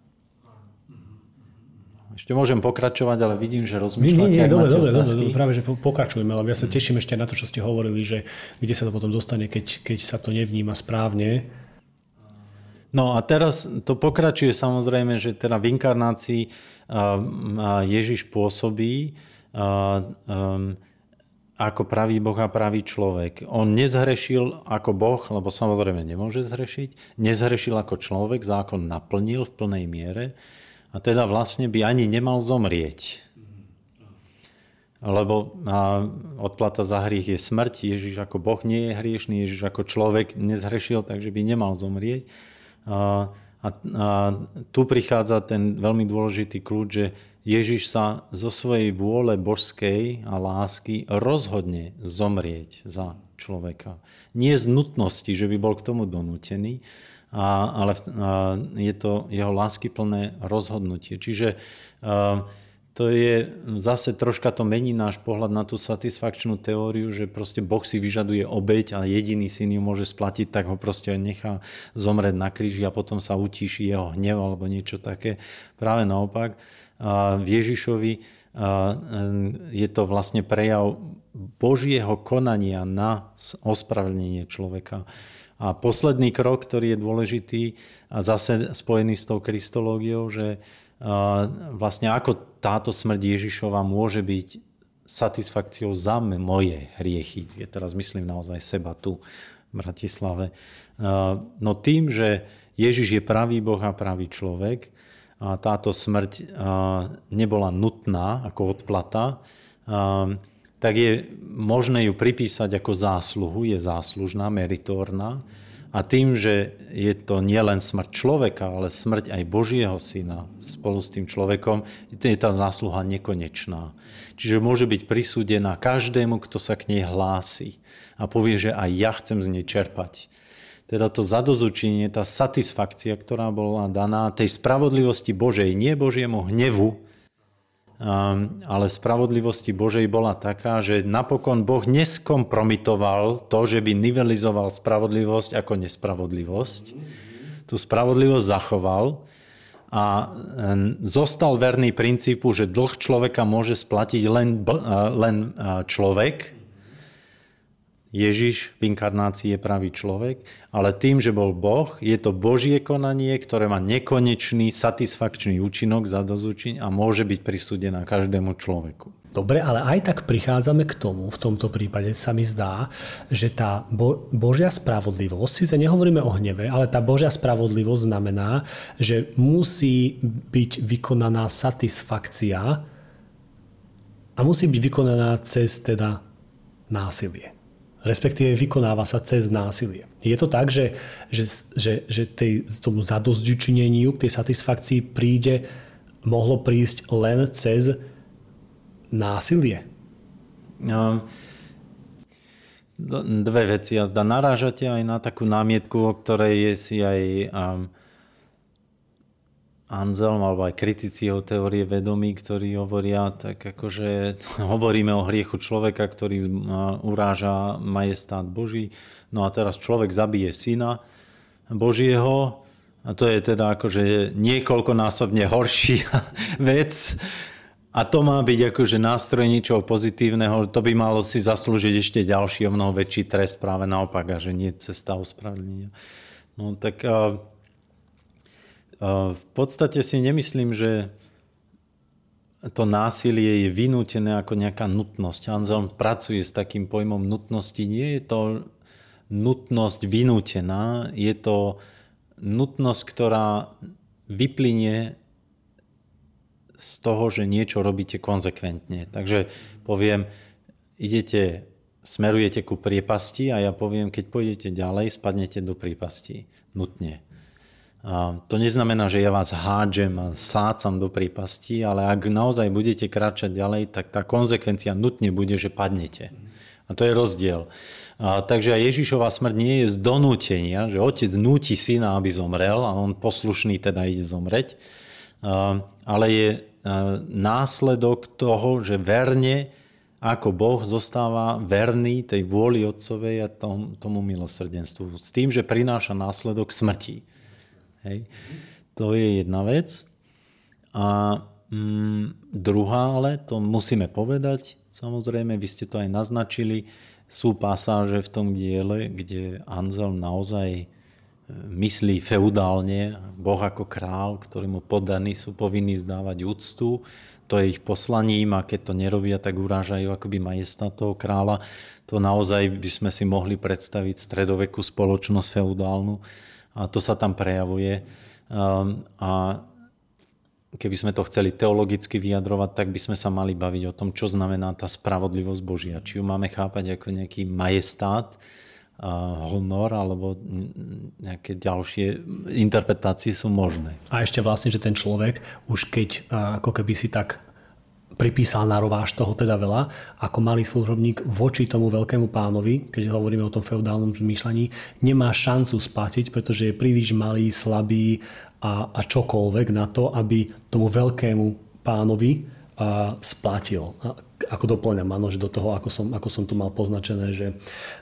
Ešte môžem pokračovať, ale vidím, že rozmýšľate. Nie, nie, dobre, dobre, dobre, práve, že pokračujeme, ale ja sa teším ešte na to, čo ste hovorili, že kde sa to potom dostane, keď, keď sa to nevníma správne. No a teraz to pokračuje samozrejme, že teda v inkarnácii Ježiš pôsobí ako pravý Boh a pravý človek. On nezhrešil ako Boh, lebo samozrejme nemôže zhrešiť. Nezhrešil ako človek, zákon naplnil v plnej miere a teda vlastne by ani nemal zomrieť. Lebo odplata za hriech je smrť. Ježiš ako Boh nie je hriešný, Ježiš ako človek nezhrešil, takže by nemal zomrieť. A, tu prichádza ten veľmi dôležitý kľúč, že Ježiš sa zo svojej vôle božskej a lásky rozhodne zomrieť za človeka. Nie z nutnosti, že by bol k tomu donútený, a, ale a, je to jeho láskyplné rozhodnutie. Čiže a, to je zase troška to mení náš pohľad na tú satisfakčnú teóriu, že proste Boh si vyžaduje obeď a jediný syn ju môže splatiť, tak ho proste nechá zomrieť na kríži a potom sa utíši jeho hnev alebo niečo také. Práve naopak, v Ježišovi je to vlastne prejav Božieho konania na ospravedlnenie človeka. A posledný krok, ktorý je dôležitý a zase spojený s tou kristológiou, že vlastne ako táto smrť Ježišova môže byť satisfakciou za moje hriechy. Je teraz myslím naozaj seba tu v Bratislave. No tým, že Ježiš je pravý Boh a pravý človek, a táto smrť nebola nutná ako odplata, tak je možné ju pripísať ako zásluhu, je záslužná, meritórna, a tým, že je to nielen smrť človeka, ale smrť aj Božieho syna spolu s tým človekom, je tá zásluha nekonečná. Čiže môže byť prisúdená každému, kto sa k nej hlási a povie, že aj ja chcem z nej čerpať. Teda to zadozučenie, tá satisfakcia, ktorá bola daná tej spravodlivosti Božej, nie Božiemu hnevu, ale spravodlivosti Božej bola taká, že napokon Boh neskompromitoval to, že by nivelizoval spravodlivosť ako nespravodlivosť. Tu spravodlivosť zachoval a zostal verný princípu, že dlh človeka môže splatiť len, len človek, Ježiš v inkarnácii je pravý človek, ale tým, že bol Boh, je to Božie konanie, ktoré má nekonečný, satisfakčný účinok za dozučiň a môže byť prisúdená každému človeku. Dobre, ale aj tak prichádzame k tomu, v tomto prípade sa mi zdá, že tá Bo- Božia spravodlivosť, síce nehovoríme o hneve, ale tá Božia spravodlivosť znamená, že musí byť vykonaná satisfakcia a musí byť vykonaná cez teda násilie respektíve vykonáva sa cez násilie. Je to tak, že, že, že, že tej, tomu zadozďučineniu, k tej satisfakcii príde, mohlo prísť len cez násilie? No, dve veci. A zda narážate aj na takú námietku, o ktorej si aj um, Anselm alebo aj kritici jeho teórie vedomí, ktorí hovoria, tak akože *laughs* hovoríme o hriechu človeka, ktorý uráža majestát Boží. No a teraz človek zabije syna Božieho a to je teda akože niekoľkonásobne horší *laughs* vec. A to má byť akože nástroj ničoho pozitívneho, to by malo si zaslúžiť ešte ďalší o mnoho väčší trest práve naopak a že nie cesta ospravedlnenia. No tak v podstate si nemyslím, že to násilie je vynútené ako nejaká nutnosť. Anselm pracuje s takým pojmom nutnosti. Nie je to nutnosť vynútená, je to nutnosť, ktorá vyplynie z toho, že niečo robíte konzekventne. Takže poviem, idete, smerujete ku priepasti a ja poviem, keď pôjdete ďalej, spadnete do priepasti. Nutne. To neznamená, že ja vás hádžem a sácam do prípasti, ale ak naozaj budete kráčať ďalej, tak tá konsekvencia nutne bude, že padnete. A to je rozdiel. A, takže aj Ježišová smrť nie je z donútenia, že otec núti syna, aby zomrel a on poslušný teda ide zomreť, ale je následok toho, že verne ako Boh zostáva verný tej vôli Otcovej a tom, tomu milosrdenstvu. S tým, že prináša následok smrti. Hej. To je jedna vec. A mm, druhá ale, to musíme povedať, samozrejme, vy ste to aj naznačili, sú pasáže v tom diele, kde Anzel naozaj e, myslí feudálne, Boh ako král, ktorému podaní sú povinní vzdávať úctu, to je ich poslaním a keď to nerobia, tak urážajú akoby majestát toho kráľa. To naozaj by sme si mohli predstaviť stredovekú spoločnosť feudálnu a to sa tam prejavuje. Um, a keby sme to chceli teologicky vyjadrovať, tak by sme sa mali baviť o tom, čo znamená tá spravodlivosť Božia. Či ju máme chápať ako nejaký majestát, honor alebo nejaké ďalšie interpretácie sú možné. A ešte vlastne, že ten človek už keď ako keby si tak pripísal na rováž toho teda veľa, ako malý služobník voči tomu veľkému pánovi, keď hovoríme o tom feudálnom zmýšľaní, nemá šancu splatiť, pretože je príliš malý, slabý a, a čokoľvek na to, aby tomu veľkému pánovi a splatil. A ako doplňam, áno, že do toho, ako som, ako som tu mal poznačené, že,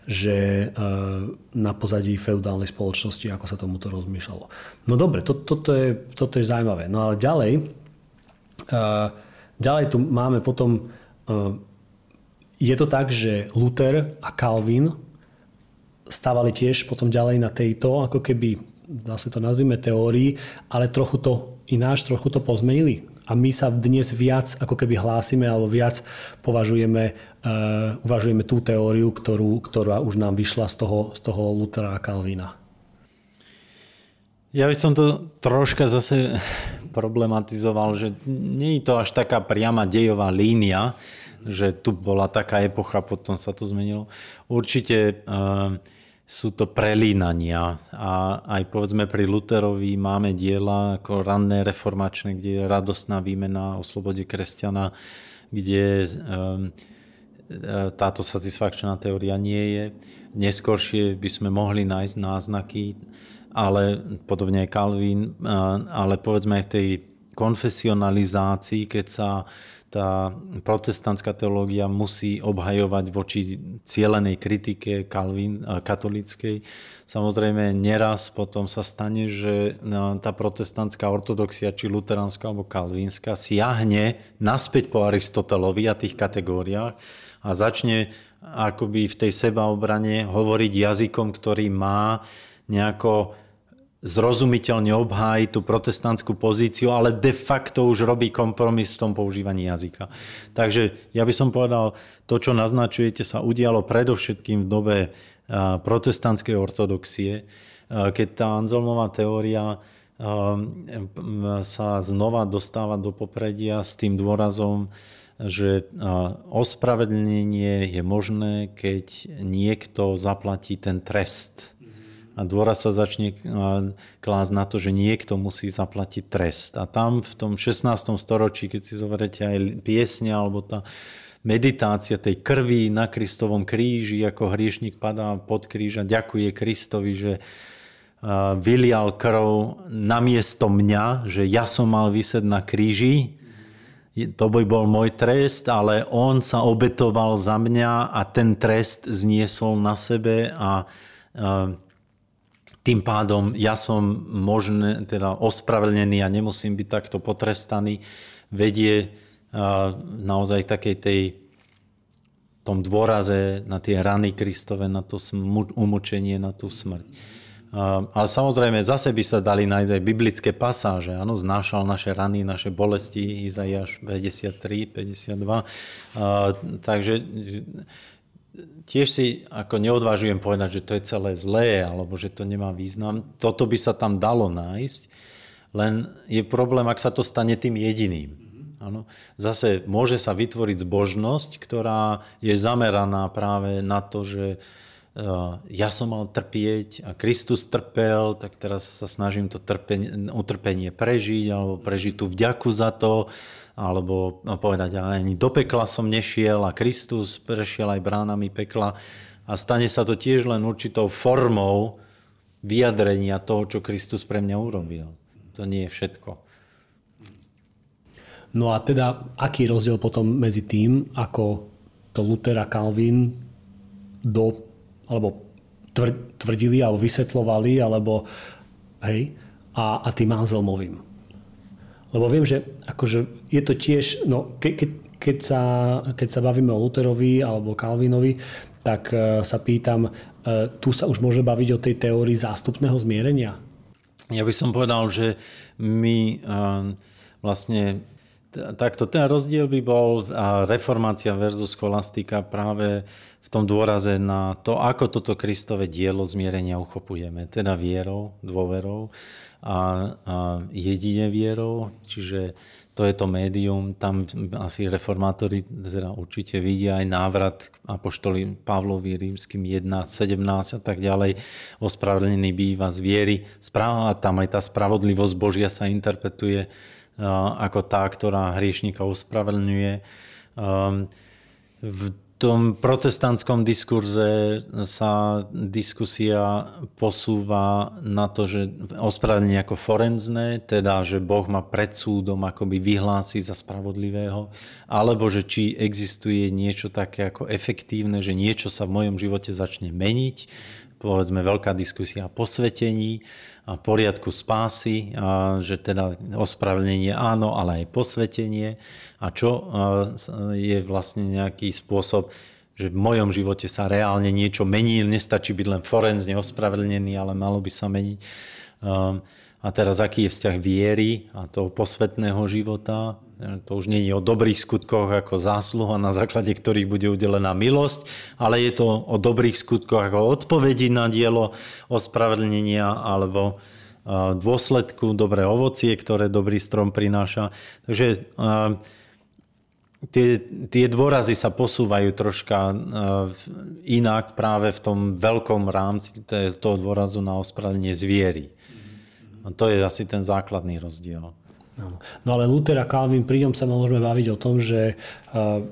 že na pozadí feudálnej spoločnosti, ako sa tomuto rozmýšľalo. No dobre, to, toto, je, toto je zaujímavé. No ale ďalej, ďalej tu máme potom, je to tak, že Luther a Calvin stávali tiež potom ďalej na tejto, ako keby, zase to nazvime teórii, ale trochu to ináč, trochu to pozmenili a my sa dnes viac ako keby hlásime alebo viac považujeme, uh, uvažujeme tú teóriu, ktorú, ktorá už nám vyšla z toho, z toho Luthera a Kalvína. Ja by som to troška zase problematizoval, že nie je to až taká priama dejová línia, že tu bola taká epocha, potom sa to zmenilo. Určite uh, sú to prelínania a aj povedzme pri Luterovi máme diela ako ranné reformačné, kde je radostná výmena o slobode kresťana, kde um, táto satisfakčná teória nie je. Neskôršie by sme mohli nájsť náznaky, ale podobne aj Calvin, ale povedzme aj v tej konfesionalizácii, keď sa tá protestantská teológia musí obhajovať voči cielenej kritike Calvin, katolíckej. Samozrejme, neraz potom sa stane, že tá protestantská ortodoxia, či luteránska alebo kalvínska, siahne naspäť po Aristotelovi a tých kategóriách a začne akoby v tej sebaobrane hovoriť jazykom, ktorý má nejako zrozumiteľne obhájí tú protestantskú pozíciu, ale de facto už robí kompromis v tom používaní jazyka. Takže ja by som povedal, to, čo naznačujete, sa udialo predovšetkým v dobe protestantskej ortodoxie, keď tá Anselmová teória sa znova dostáva do popredia s tým dôrazom, že ospravedlnenie je možné, keď niekto zaplatí ten trest a dôraz sa začne klásť na to, že niekto musí zaplatiť trest. A tam v tom 16. storočí, keď si zoberete aj piesne alebo tá meditácia tej krvi na Kristovom kríži, ako hriešnik padá pod kríž a ďakuje Kristovi, že vylial krv namiesto mňa, že ja som mal vysieť na kríži, to by bol môj trest, ale on sa obetoval za mňa a ten trest zniesol na sebe a tým pádom ja som možné, teda ospravedlnený a nemusím byť takto potrestaný, vedie naozaj takej tej tom dôraze na tie rany Kristove, na to umočenie, na tú smrť. Ale samozrejme, zase by sa dali nájsť aj biblické pasáže. Áno, znášal naše rany, naše bolesti, Izaiáš 53, 52. Takže tiež si ako neodvážujem povedať, že to je celé zlé alebo že to nemá význam. Toto by sa tam dalo nájsť, len je problém, ak sa to stane tým jediným. Ano. Zase môže sa vytvoriť zbožnosť, ktorá je zameraná práve na to, že e, ja som mal trpieť a Kristus trpel, tak teraz sa snažím to trpenie, utrpenie prežiť alebo prežiť tú vďaku za to alebo no, povedať, ani do pekla som nešiel a Kristus prešiel aj bránami pekla a stane sa to tiež len určitou formou vyjadrenia toho, čo Kristus pre mňa urobil. To nie je všetko. No a teda, aký rozdiel potom medzi tým, ako to Luther a Calvin do, alebo tvrdili, alebo vysvetlovali, alebo hej, a, a tým Anselmovým? Lebo viem, že akože je to tiež, no ke, ke, keď, sa, keď sa bavíme o Lutherovi alebo Calvinovi, tak uh, sa pýtam, uh, tu sa už môže baviť o tej teórii zástupného zmierenia? Ja by som povedal, že my uh, vlastne takto ten rozdiel by bol reformácia versus scholastika práve v tom dôraze na to, ako toto Kristové dielo zmierenia uchopujeme, teda vierou, dôverou a, a jedine vierou, čiže to je to médium, tam asi reformátori teda určite vidia aj návrat k apoštoli Pavlovi rímským 1, 17 a tak ďalej. Ospravedlený býva z viery. Správa, tam aj tá spravodlivosť Božia sa interpretuje ako tá, ktorá hriešnika ospravedlňuje. V tom protestantskom diskurze sa diskusia posúva na to, že ospravedlenie ako forenzné, teda, že Boh ma pred súdom akoby vyhlási za spravodlivého, alebo že či existuje niečo také ako efektívne, že niečo sa v mojom živote začne meniť, povedzme veľká diskusia o posvetení a poriadku spásy, a že teda ospravedlenie áno, ale aj posvetenie a čo je vlastne nejaký spôsob, že v mojom živote sa reálne niečo mení, nestačí byť len forenzne ospravedlnený, ale malo by sa meniť. A teraz aký je vzťah viery a toho posvetného života, to už nie je o dobrých skutkoch ako zásluha, na základe ktorých bude udelená milosť, ale je to o dobrých skutkoch ako odpovedi na dielo ospravedlnenia alebo dôsledku, dobré ovocie, ktoré dobrý strom prináša. Takže tie, tie dôrazy sa posúvajú troška inak práve v tom veľkom rámci toho dôrazu na ospravedlnenie zviery. A to je asi ten základný rozdiel. No ale Luther a Calvin, pri ňom sa môžeme baviť o tom, že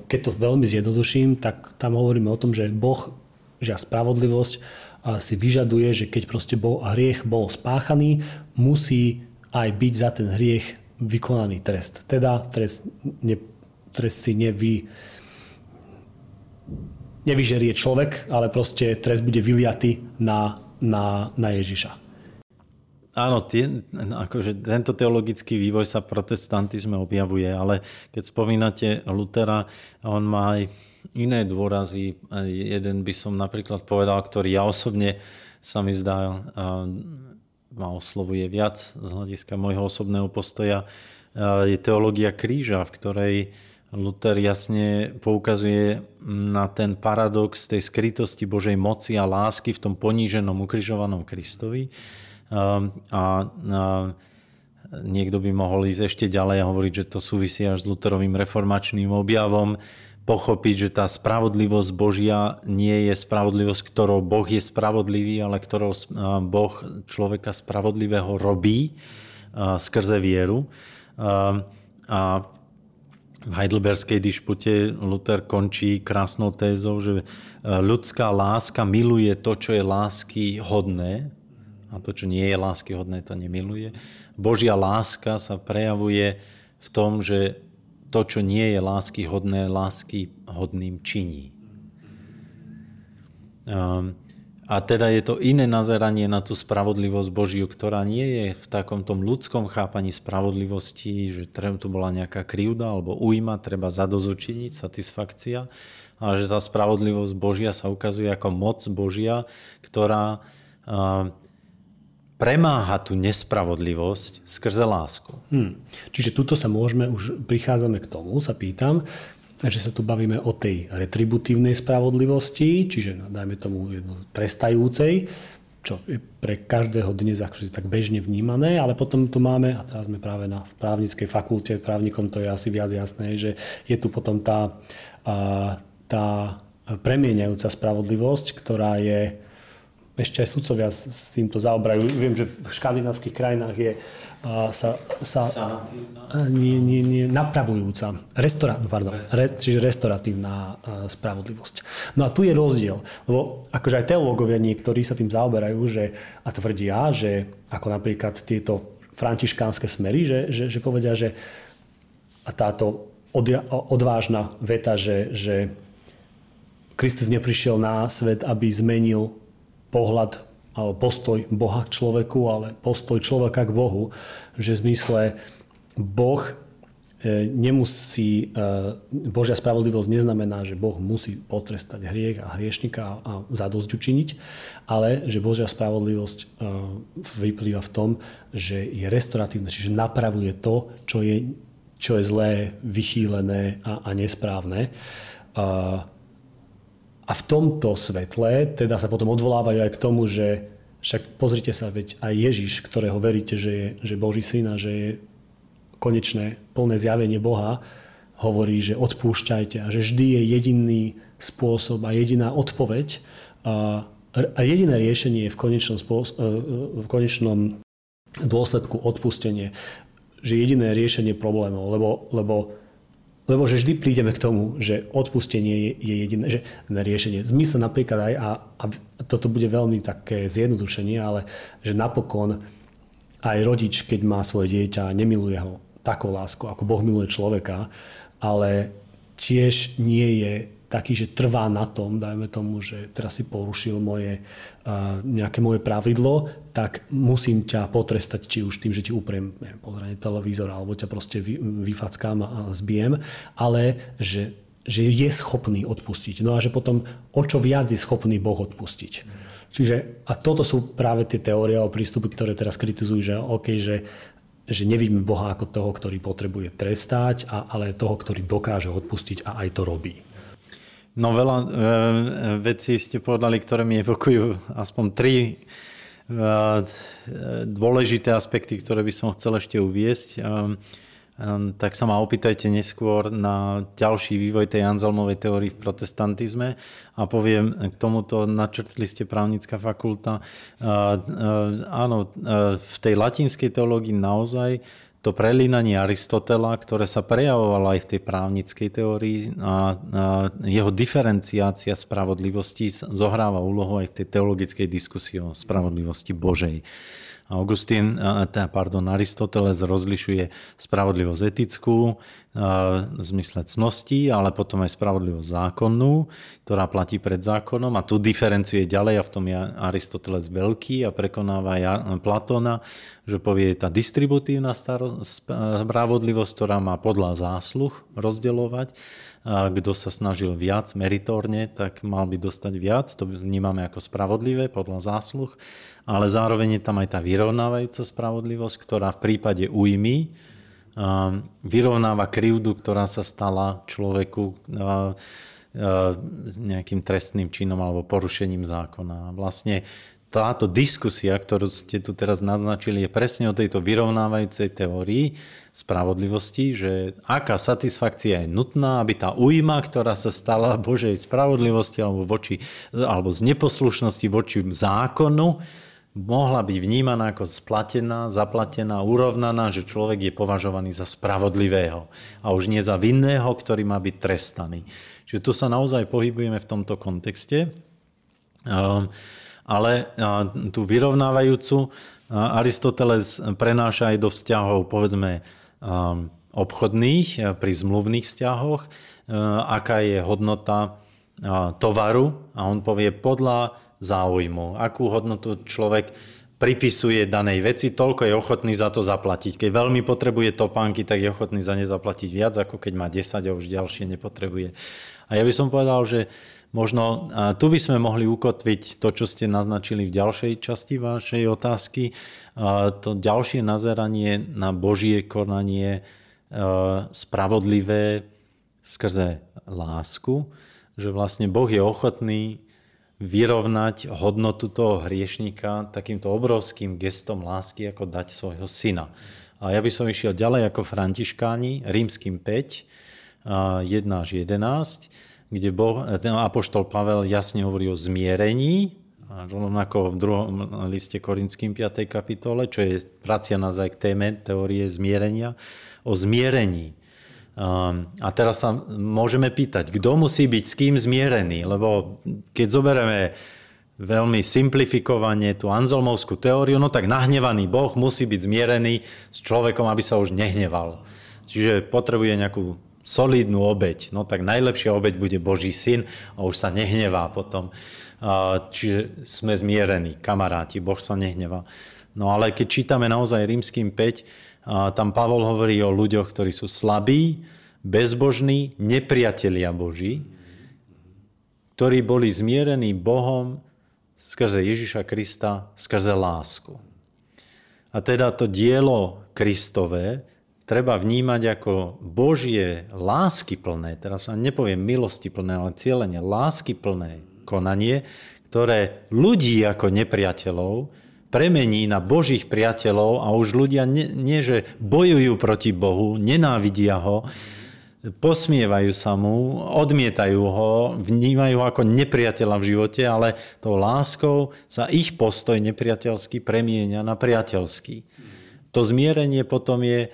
keď to veľmi zjednoduším, tak tam hovoríme o tom, že Boh, že spravodlivosť si vyžaduje, že keď proste bol, hriech bol spáchaný, musí aj byť za ten hriech vykonaný trest. Teda trest, ne, trest si nevy, nevyžerie človek, ale proste trest bude vyliatý na, na, na Ježiša. Áno, tie, akože tento teologický vývoj sa protestantizme objavuje, ale keď spomínate Lutera, on má aj iné dôrazy. Jeden by som napríklad povedal, ktorý ja osobne sa mi zdá, ma oslovuje viac z hľadiska môjho osobného postoja, je teológia kríža, v ktorej Luther jasne poukazuje na ten paradox tej skrytosti Božej moci a lásky v tom poníženom, ukrižovanom Kristovi. A, niekto by mohol ísť ešte ďalej a hovoriť, že to súvisí až s Lutherovým reformačným objavom, pochopiť, že tá spravodlivosť Božia nie je spravodlivosť, ktorou Boh je spravodlivý, ale ktorou Boh človeka spravodlivého robí skrze vieru. A v Heidelberskej dišpute Luther končí krásnou tézou, že ľudská láska miluje to, čo je lásky hodné a to, čo nie je lásky hodné, to nemiluje. Božia láska sa prejavuje v tom, že to, čo nie je lásky hodné, lásky hodným činí. A teda je to iné nazeranie na tú spravodlivosť Božiu, ktorá nie je v takom tom ľudskom chápaní spravodlivosti, že tu bola nejaká krivda alebo újma, treba zadozučiniť, satisfakcia, ale že tá spravodlivosť Božia sa ukazuje ako moc Božia, ktorá premáha tú nespravodlivosť skrze lásku. Hmm. Čiže tuto sa môžeme, už prichádzame k tomu, sa pýtam, že sa tu bavíme o tej retributívnej spravodlivosti, čiže no, dajme tomu trestajúcej, čo je pre každého dnes akože tak bežne vnímané, ale potom tu máme, a teraz sme práve na právnickej fakulte, právnikom to je asi viac jasné, že je tu potom tá, tá premieňajúca spravodlivosť, ktorá je ešte aj sudcovia s týmto zaoberajú. Viem, že v škandinávskych krajinách je sa, sa nie, nie, nie, napravujúca, restora, pardon, re, čiže restoratívna spravodlivosť. No a tu je rozdiel, lebo akože aj teológovia niektorí sa tým zaoberajú, že, a tvrdia, že ako napríklad tieto františkánske smery, že, že, že povedia, že a táto odvážna veta, že, že Kristus neprišiel na svet, aby zmenil pohľad alebo postoj Boha k človeku, ale postoj človeka k Bohu, že v zmysle Boh e, nemusí, e, Božia spravodlivosť neznamená, že Boh musí potrestať hriech a hriešnika a zadosť učiniť, ale že Božia spravodlivosť e, vyplýva v tom, že je restoratívna, čiže napravuje to, čo je, čo je zlé, vychýlené a, a nesprávne. A v tomto svetle teda sa potom odvolávajú aj k tomu, že však pozrite sa, veď aj Ježiš, ktorého veríte, že je že Boží syn a že je konečné plné zjavenie Boha, hovorí, že odpúšťajte a že vždy je jediný spôsob a jediná odpoveď a, a jediné riešenie je v konečnom, spôsob, e, v konečnom dôsledku odpustenie. Že jediné riešenie problémov, lebo, lebo Lebo že vždy prídeme k tomu, že odpustenie je, je jediné že riešenie. Zmysel napríklad aj, a, a toto bude veľmi také zjednodušenie, ale že napokon aj rodič, keď má svoje dieťa, nemiluje ho takou láskou, ako Boh miluje človeka, ale tiež nie je taký, že trvá na tom, dajme tomu, že teraz si porušil moje, uh, nejaké moje pravidlo, tak musím ťa potrestať, či už tým, že ti upriem pozranie televízor, alebo ťa proste vy, vyfackám a zbijem, ale že, že je schopný odpustiť. No a že potom o čo viac je schopný Boh odpustiť. Čiže, a toto sú práve tie teórie o prístupy, ktoré teraz kritizujú, že OK, že že nevidíme Boha ako toho, ktorý potrebuje trestať, a, ale toho, ktorý dokáže odpustiť a aj to robí. No veľa e, vecí ste povedali, ktoré mi evokujú aspoň tri e, dôležité aspekty, ktoré by som chcel ešte uviesť. E, tak sa ma opýtajte neskôr na ďalší vývoj tej Anselmovej teórii v protestantizme a poviem, k tomuto načrtli ste právnická fakulta. Áno, v tej latinskej teológii naozaj to prelínanie Aristotela, ktoré sa prejavovalo aj v tej právnickej teórii a, a jeho diferenciácia spravodlivosti zohráva úlohu aj v tej teologickej diskusii o spravodlivosti Božej. Augustín, pardon, Aristoteles rozlišuje spravodlivosť etickú v zmysle cnosti, ale potom aj spravodlivosť zákonnú, ktorá platí pred zákonom a tu diferencuje ďalej a v tom je Aristoteles veľký a prekonáva Platóna, že povie tá distributívna spravodlivosť, ktorá má podľa zásluh rozdeľovať kto sa snažil viac meritorne, tak mal by dostať viac. To vnímame ako spravodlivé podľa zásluh. Ale zároveň je tam aj tá vyrovnávajúca spravodlivosť, ktorá v prípade újmy vyrovnáva krivdu, ktorá sa stala človeku nejakým trestným činom alebo porušením zákona. Vlastne táto diskusia, ktorú ste tu teraz naznačili, je presne o tejto vyrovnávajúcej teórii spravodlivosti, že aká satisfakcia je nutná, aby tá újma, ktorá sa stala Božej spravodlivosti alebo, voči, alebo z neposlušnosti voči zákonu, mohla byť vnímaná ako splatená, zaplatená, urovnaná, že človek je považovaný za spravodlivého a už nie za vinného, ktorý má byť trestaný. Čiže tu sa naozaj pohybujeme v tomto kontexte. Um, ale tú vyrovnávajúcu Aristoteles prenáša aj do vzťahov, povedzme, obchodných, pri zmluvných vzťahoch, aká je hodnota tovaru a on povie podľa záujmu, akú hodnotu človek pripisuje danej veci, toľko je ochotný za to zaplatiť. Keď veľmi potrebuje topánky, tak je ochotný za ne zaplatiť viac, ako keď má 10 a už ďalšie nepotrebuje. A ja by som povedal, že Možno tu by sme mohli ukotviť to, čo ste naznačili v ďalšej časti vašej otázky. To ďalšie nazeranie na Božie konanie spravodlivé skrze lásku, že vlastne Boh je ochotný vyrovnať hodnotu toho hriešnika takýmto obrovským gestom lásky, ako dať svojho syna. A ja by som išiel ďalej ako františkáni, rímským 5, 1 až 11, kde boh, ten apoštol Pavel jasne hovorí o zmierení, rovnako v druhom liste Korinským 5. kapitole, čo je vracia nás aj k téme teórie zmierenia, o zmierení. A teraz sa môžeme pýtať, kto musí byť s kým zmierený, lebo keď zoberieme veľmi simplifikovane tú anzelmovskú teóriu, no tak nahnevaný Boh musí byť zmierený s človekom, aby sa už nehneval. Čiže potrebuje nejakú solidnú obeď, no tak najlepšia obeď bude Boží syn a už sa nehnevá potom. Čiže sme zmierení, kamaráti, Boh sa nehnevá. No ale keď čítame naozaj rímským 5, tam Pavol hovorí o ľuďoch, ktorí sú slabí, bezbožní, nepriatelia Boží, ktorí boli zmierení Bohom skrze Ježiša Krista, skrze lásku. A teda to dielo Kristové treba vnímať ako Božie láskyplné, teraz vám nepoviem milostiplné, ale cieľenie láskyplné konanie, ktoré ľudí ako nepriateľov premení na Božích priateľov a už ľudia nie, nie že bojujú proti Bohu, nenávidia ho, posmievajú sa mu, odmietajú ho, vnímajú ho ako nepriateľa v živote, ale tou láskou sa ich postoj nepriateľský premienia na priateľský. To zmierenie potom je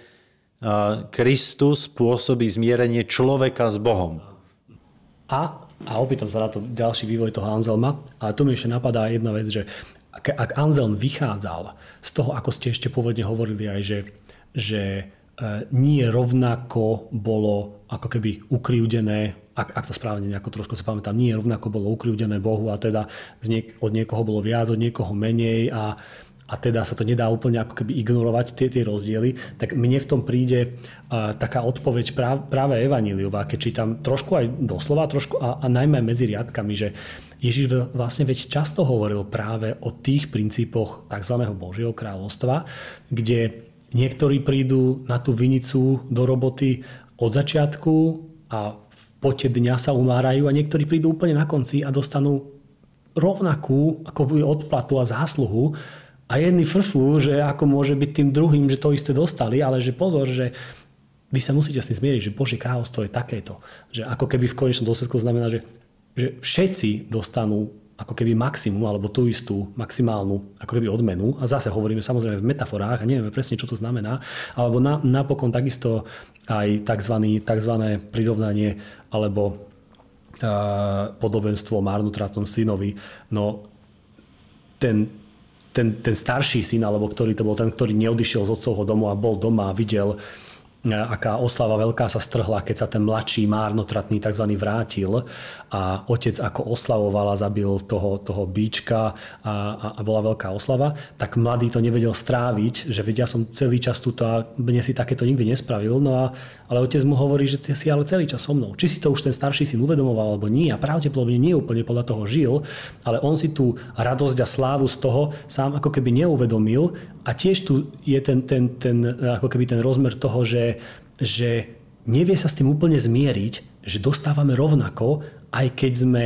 Kristus pôsobí zmierenie človeka s Bohom. A, a opýtam sa na to ďalší vývoj toho Anzelma, ale tu mi ešte napadá jedna vec, že ak, ak Anzelm vychádzal z toho, ako ste ešte pôvodne hovorili aj, že, že e, nie rovnako bolo ako keby ukriúdené, ak, ak to správne nejako trošku sa pamätám, nie rovnako bolo ukriúdené Bohu a teda od niekoho bolo viac, od niekoho menej a, a teda sa to nedá úplne ako keby ignorovať tie, tie rozdiely, tak mne v tom príde uh, taká odpoveď práve, práve Evaníliová, keď čítam trošku aj doslova, trošku a, a najmä medzi riadkami, že Ježiš vlastne veď často hovoril práve o tých princípoch tzv. Božieho kráľovstva, kde niektorí prídu na tú vinicu do roboty od začiatku a v pote dňa sa umárajú a niektorí prídu úplne na konci a dostanú rovnakú ako odplatu a zásluhu a jedni frflú, že ako môže byť tým druhým, že to isté dostali, ale že pozor, že vy sa musíte s tým zmieriť, že Božie kráľovstvo je takéto. Že ako keby v konečnom dôsledku znamená, že, že všetci dostanú ako keby maximum alebo tú istú maximálnu ako keby odmenu a zase hovoríme samozrejme v metaforách a nevieme presne, čo to znamená, alebo na, napokon takisto aj tzv. tzv. prirovnanie alebo uh, podobenstvo o marnotratnom synovi. No ten, ten, ten starší syn, alebo ktorý to bol ten, ktorý neodišiel z otcovho domu a bol doma a videl aká oslava veľká sa strhla, keď sa ten mladší márnotratný tzv. vrátil a otec ako oslavoval a zabil toho, toho bíčka a, a, a bola veľká oslava, tak mladý to nevedel stráviť, že vedia som celý čas tu a mne si takéto nikdy nespravil, no a, ale otec mu hovorí, že ty si ale celý čas so mnou. Či si to už ten starší syn uvedomoval alebo nie a pravdepodobne nie úplne podľa toho žil, ale on si tú radosť a slávu z toho sám ako keby neuvedomil a tiež tu je ten, ten, ten, ako keby ten rozmer toho, že že nevie sa s tým úplne zmieriť, že dostávame rovnako, aj keď sme,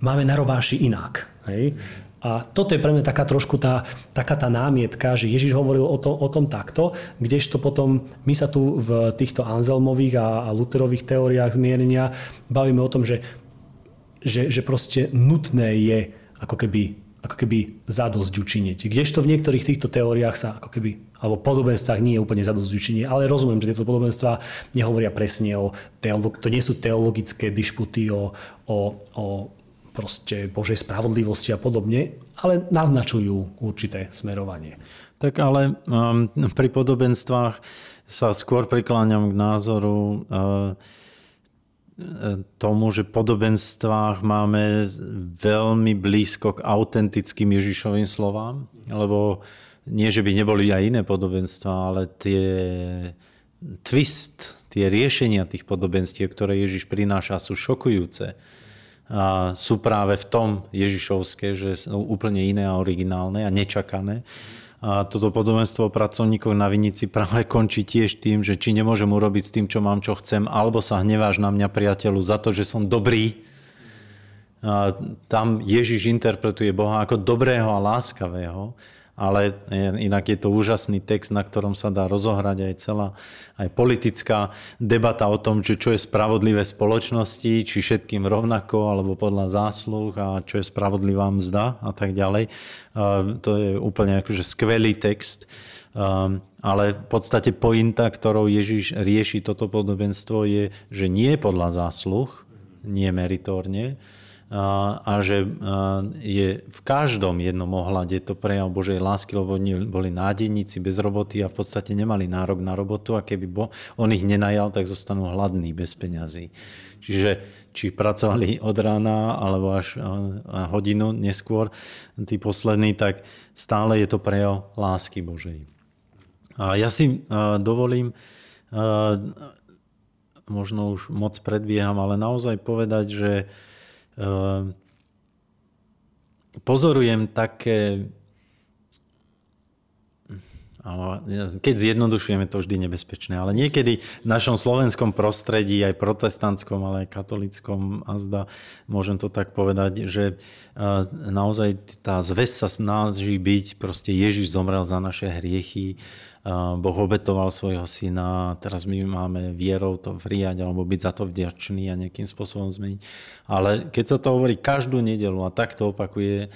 máme na robáši inak. Hej? A toto je pre mňa taká trošku tá, taká tá námietka, že Ježiš hovoril o, to, o tom takto, kdežto potom my sa tu v týchto Anzelmových a, a Luterových teóriách zmierenia bavíme o tom, že, že, že proste nutné je ako keby ako keby zadosť učiniť. Kdežto v niektorých týchto teóriách sa ako keby, alebo podobenstvách nie je úplne zadosť učiniť, ale rozumiem, že tieto podobenstvá nehovoria presne o teolog, to nie sú teologické dišputy o, o, o proste Božej spravodlivosti a podobne, ale naznačujú určité smerovanie. Tak ale um, pri podobenstvách sa skôr prikláňam k názoru uh, tomu, že podobenstvách máme veľmi blízko k autentickým Ježišovým slovám, lebo nie, že by neboli aj iné podobenstva, ale tie twist, tie riešenia tých podobenstiev, ktoré Ježiš prináša, sú šokujúce. A sú práve v tom Ježišovské, že sú úplne iné a originálne a nečakané. A toto podobenstvo o pracovníkoch na Vinici práve končí tiež tým, že či nemôžem urobiť s tým, čo mám, čo chcem, alebo sa hneváš na mňa, priateľu, za to, že som dobrý. A tam Ježiš interpretuje Boha ako dobrého a láskavého ale inak je to úžasný text, na ktorom sa dá rozohrať aj celá aj politická debata o tom, že čo je spravodlivé spoločnosti, či všetkým rovnako, alebo podľa zásluh a čo je spravodlivá mzda a tak ďalej. To je úplne akože skvelý text. Ale v podstate pointa, ktorou Ježiš rieši toto podobenstvo je, že nie podľa zásluh, nie meritorne, a že je v každom jednom ohľade to prejav Božej lásky, lebo oni boli nádejníci bez roboty a v podstate nemali nárok na robotu a keby on ich nenajal, tak zostanú hladní bez peňazí. Čiže či pracovali od rána alebo až hodinu neskôr, tí poslední, tak stále je to prejav lásky Božej. A ja si dovolím možno už moc predbieham, ale naozaj povedať, že pozorujem také keď zjednodušujeme, to vždy nebezpečné, ale niekedy v našom slovenskom prostredí, aj protestantskom, ale aj katolickom, a zda, môžem to tak povedať, že naozaj tá zväz sa snaží byť, proste Ježiš zomrel za naše hriechy, Boh obetoval svojho syna, teraz my máme vierou to prijať alebo byť za to vďačný a nejakým spôsobom zmeniť. Ale keď sa to hovorí každú nedelu a tak to opakuje,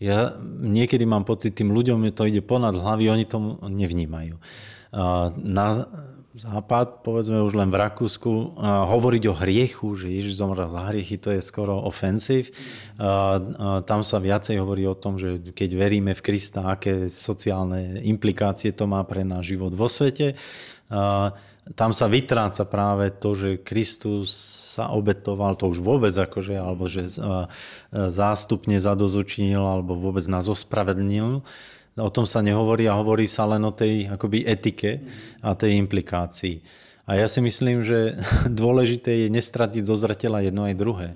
ja niekedy mám pocit, tým ľuďom to ide ponad hlavy, oni to nevnímajú. Na, západ, povedzme už len v Rakúsku, hovoriť o hriechu, že Ježiš zomrel za hriechy, to je skoro ofensív. Tam sa viacej hovorí o tom, že keď veríme v Krista, aké sociálne implikácie to má pre náš život vo svete. Tam sa vytráca práve to, že Kristus sa obetoval, to už vôbec akože, alebo že zástupne zadozučinil, alebo vôbec nás ospravedlnil o tom sa nehovorí a hovorí sa len o tej akoby etike a tej implikácii. A ja si myslím, že *laughs* dôležité je nestratiť zo zretela jedno aj druhé.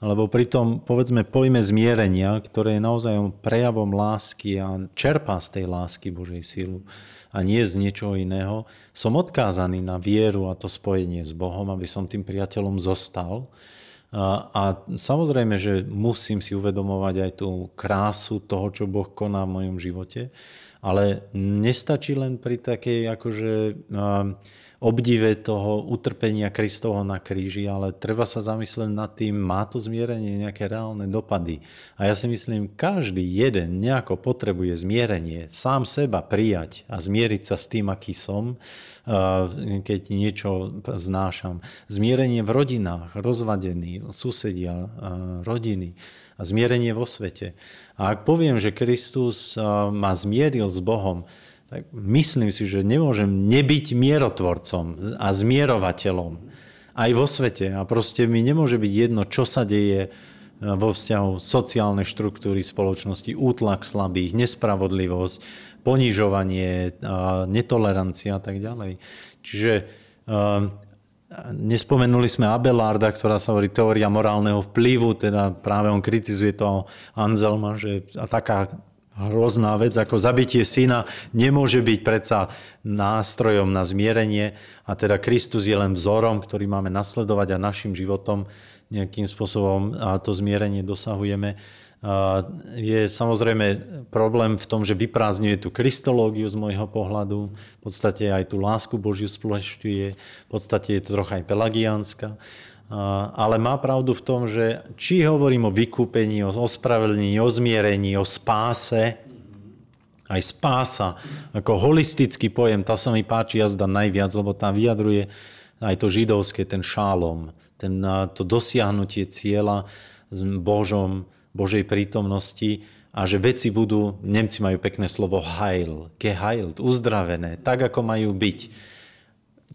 Lebo pri tom, povedzme, pojme zmierenia, ktoré je naozaj prejavom lásky a čerpá z tej lásky Božej sílu a nie z niečoho iného, som odkázaný na vieru a to spojenie s Bohom, aby som tým priateľom zostal a, samozrejme, že musím si uvedomovať aj tú krásu toho, čo Boh koná v mojom živote, ale nestačí len pri takej akože obdive toho utrpenia Kristovho na kríži, ale treba sa zamyslieť nad tým, má to zmierenie nejaké reálne dopady. A ja si myslím, každý jeden nejako potrebuje zmierenie, sám seba prijať a zmieriť sa s tým, aký som, keď niečo znášam. Zmierenie v rodinách, rozvadení, susedia, rodiny a zmierenie vo svete. A ak poviem, že Kristus ma zmieril s Bohom, tak myslím si, že nemôžem nebyť mierotvorcom a zmierovateľom aj vo svete. A proste mi nemôže byť jedno, čo sa deje e, vo vzťahu sociálnej štruktúry spoločnosti, útlak slabých, nespravodlivosť, ponižovanie, netolerancia a tak ďalej. Čiže e, Nespomenuli sme Abelarda, ktorá sa hovorí teória morálneho vplyvu, teda práve on kritizuje to Anselma, že taká hrozná vec, ako zabitie syna nemôže byť predsa nástrojom na zmierenie. A teda Kristus je len vzorom, ktorý máme nasledovať a našim životom nejakým spôsobom a to zmierenie dosahujeme. A je samozrejme problém v tom, že vyprázdňuje tú kristológiu z môjho pohľadu, v podstate aj tú lásku Božiu spoločňuje, v podstate je to trocha aj pelagiánska ale má pravdu v tom, že či hovorím o vykúpení, o ospravedlnení, o zmierení, o spáse, aj spása, ako holistický pojem, tá sa mi páči jazda najviac, lebo tam vyjadruje aj to židovské, ten šálom, ten, to dosiahnutie cieľa s Božom, Božej prítomnosti a že veci budú, Nemci majú pekné slovo heil, geheilt, uzdravené, tak ako majú byť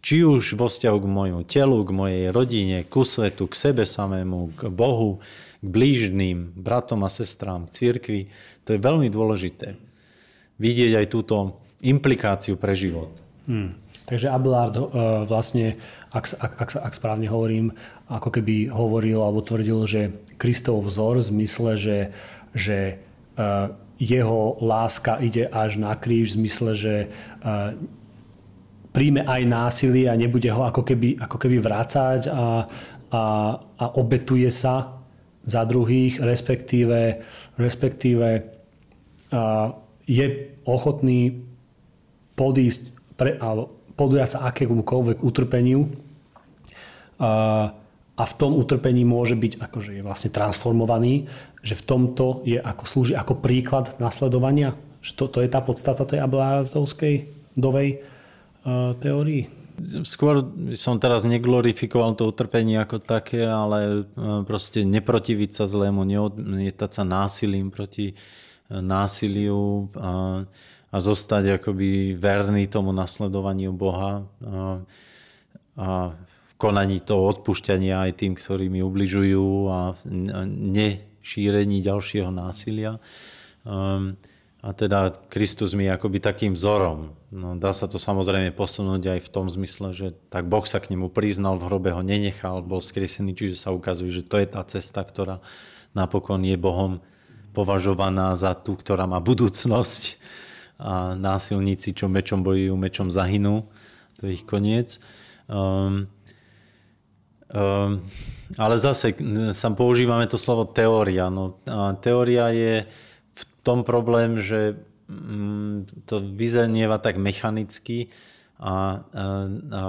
či už vo vzťahu k môjmu telu, k mojej rodine, ku svetu, k sebe samému, k Bohu, k blížným, bratom a sestrám, k cirkvi. To je veľmi dôležité. Vidieť aj túto implikáciu pre život. Hmm. Takže Abelard uh, vlastne, ak, ak, ak, ak správne hovorím, ako keby hovoril alebo tvrdil, že Kristov vzor v zmysle, že, že uh, jeho láska ide až na kríž v zmysle, že uh, príjme aj násilie a nebude ho ako keby, ako keby vrácať a, a, a obetuje sa za druhých, respektíve, respektíve a je ochotný podísť pre, a podujať sa akémukoľvek utrpeniu a, a v tom utrpení môže byť akože je vlastne transformovaný, že v tomto je ako slúži ako príklad nasledovania. Že to, to je tá podstata tej Abelardovskej dovej teórií? Skôr som teraz neglorifikoval to utrpenie ako také, ale e, proste neprotiviť sa zlému, neodmietať sa násilím proti e, násiliu a, a zostať akoby verný tomu nasledovaniu Boha a, a v konaní toho odpúšťania aj tým, ktorí mi ubližujú a nešírení ďalšieho násilia. Um, a teda Kristus mi je akoby takým vzorom. No, dá sa to samozrejme posunúť aj v tom zmysle, že tak Boh sa k nemu priznal, v hrobe ho nenechal, bol skriesený, čiže sa ukazuje, že to je tá cesta, ktorá napokon je Bohom považovaná za tú, ktorá má budúcnosť. A násilníci, čo mečom bojujú, mečom zahynú. To je ich koniec. Um, um, ale zase sa používame to slovo teória. No, teória je tom problém, že mm, to vyzenieva tak mechanicky a, a, a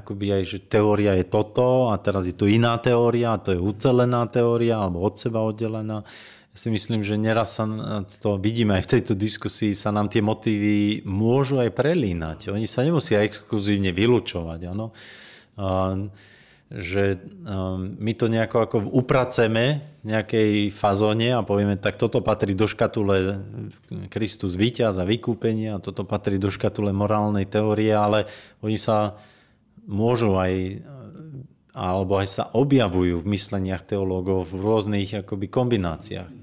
akoby aj, že teória je toto a teraz je tu iná teória a to je ucelená teória alebo od seba oddelená. si myslím, že neraz sa to vidíme aj v tejto diskusii, sa nám tie motívy môžu aj prelínať. Oni sa nemusia exkluzívne vylúčovať. Áno? Že my to nejako ako upraceme v nejakej fazóne a povieme, tak toto patrí do škatule Kristus víťaz a vykúpenia toto patrí do škatule morálnej teórie, ale oni sa môžu aj alebo aj sa objavujú v mysleniach teológov v rôznych akoby kombináciách.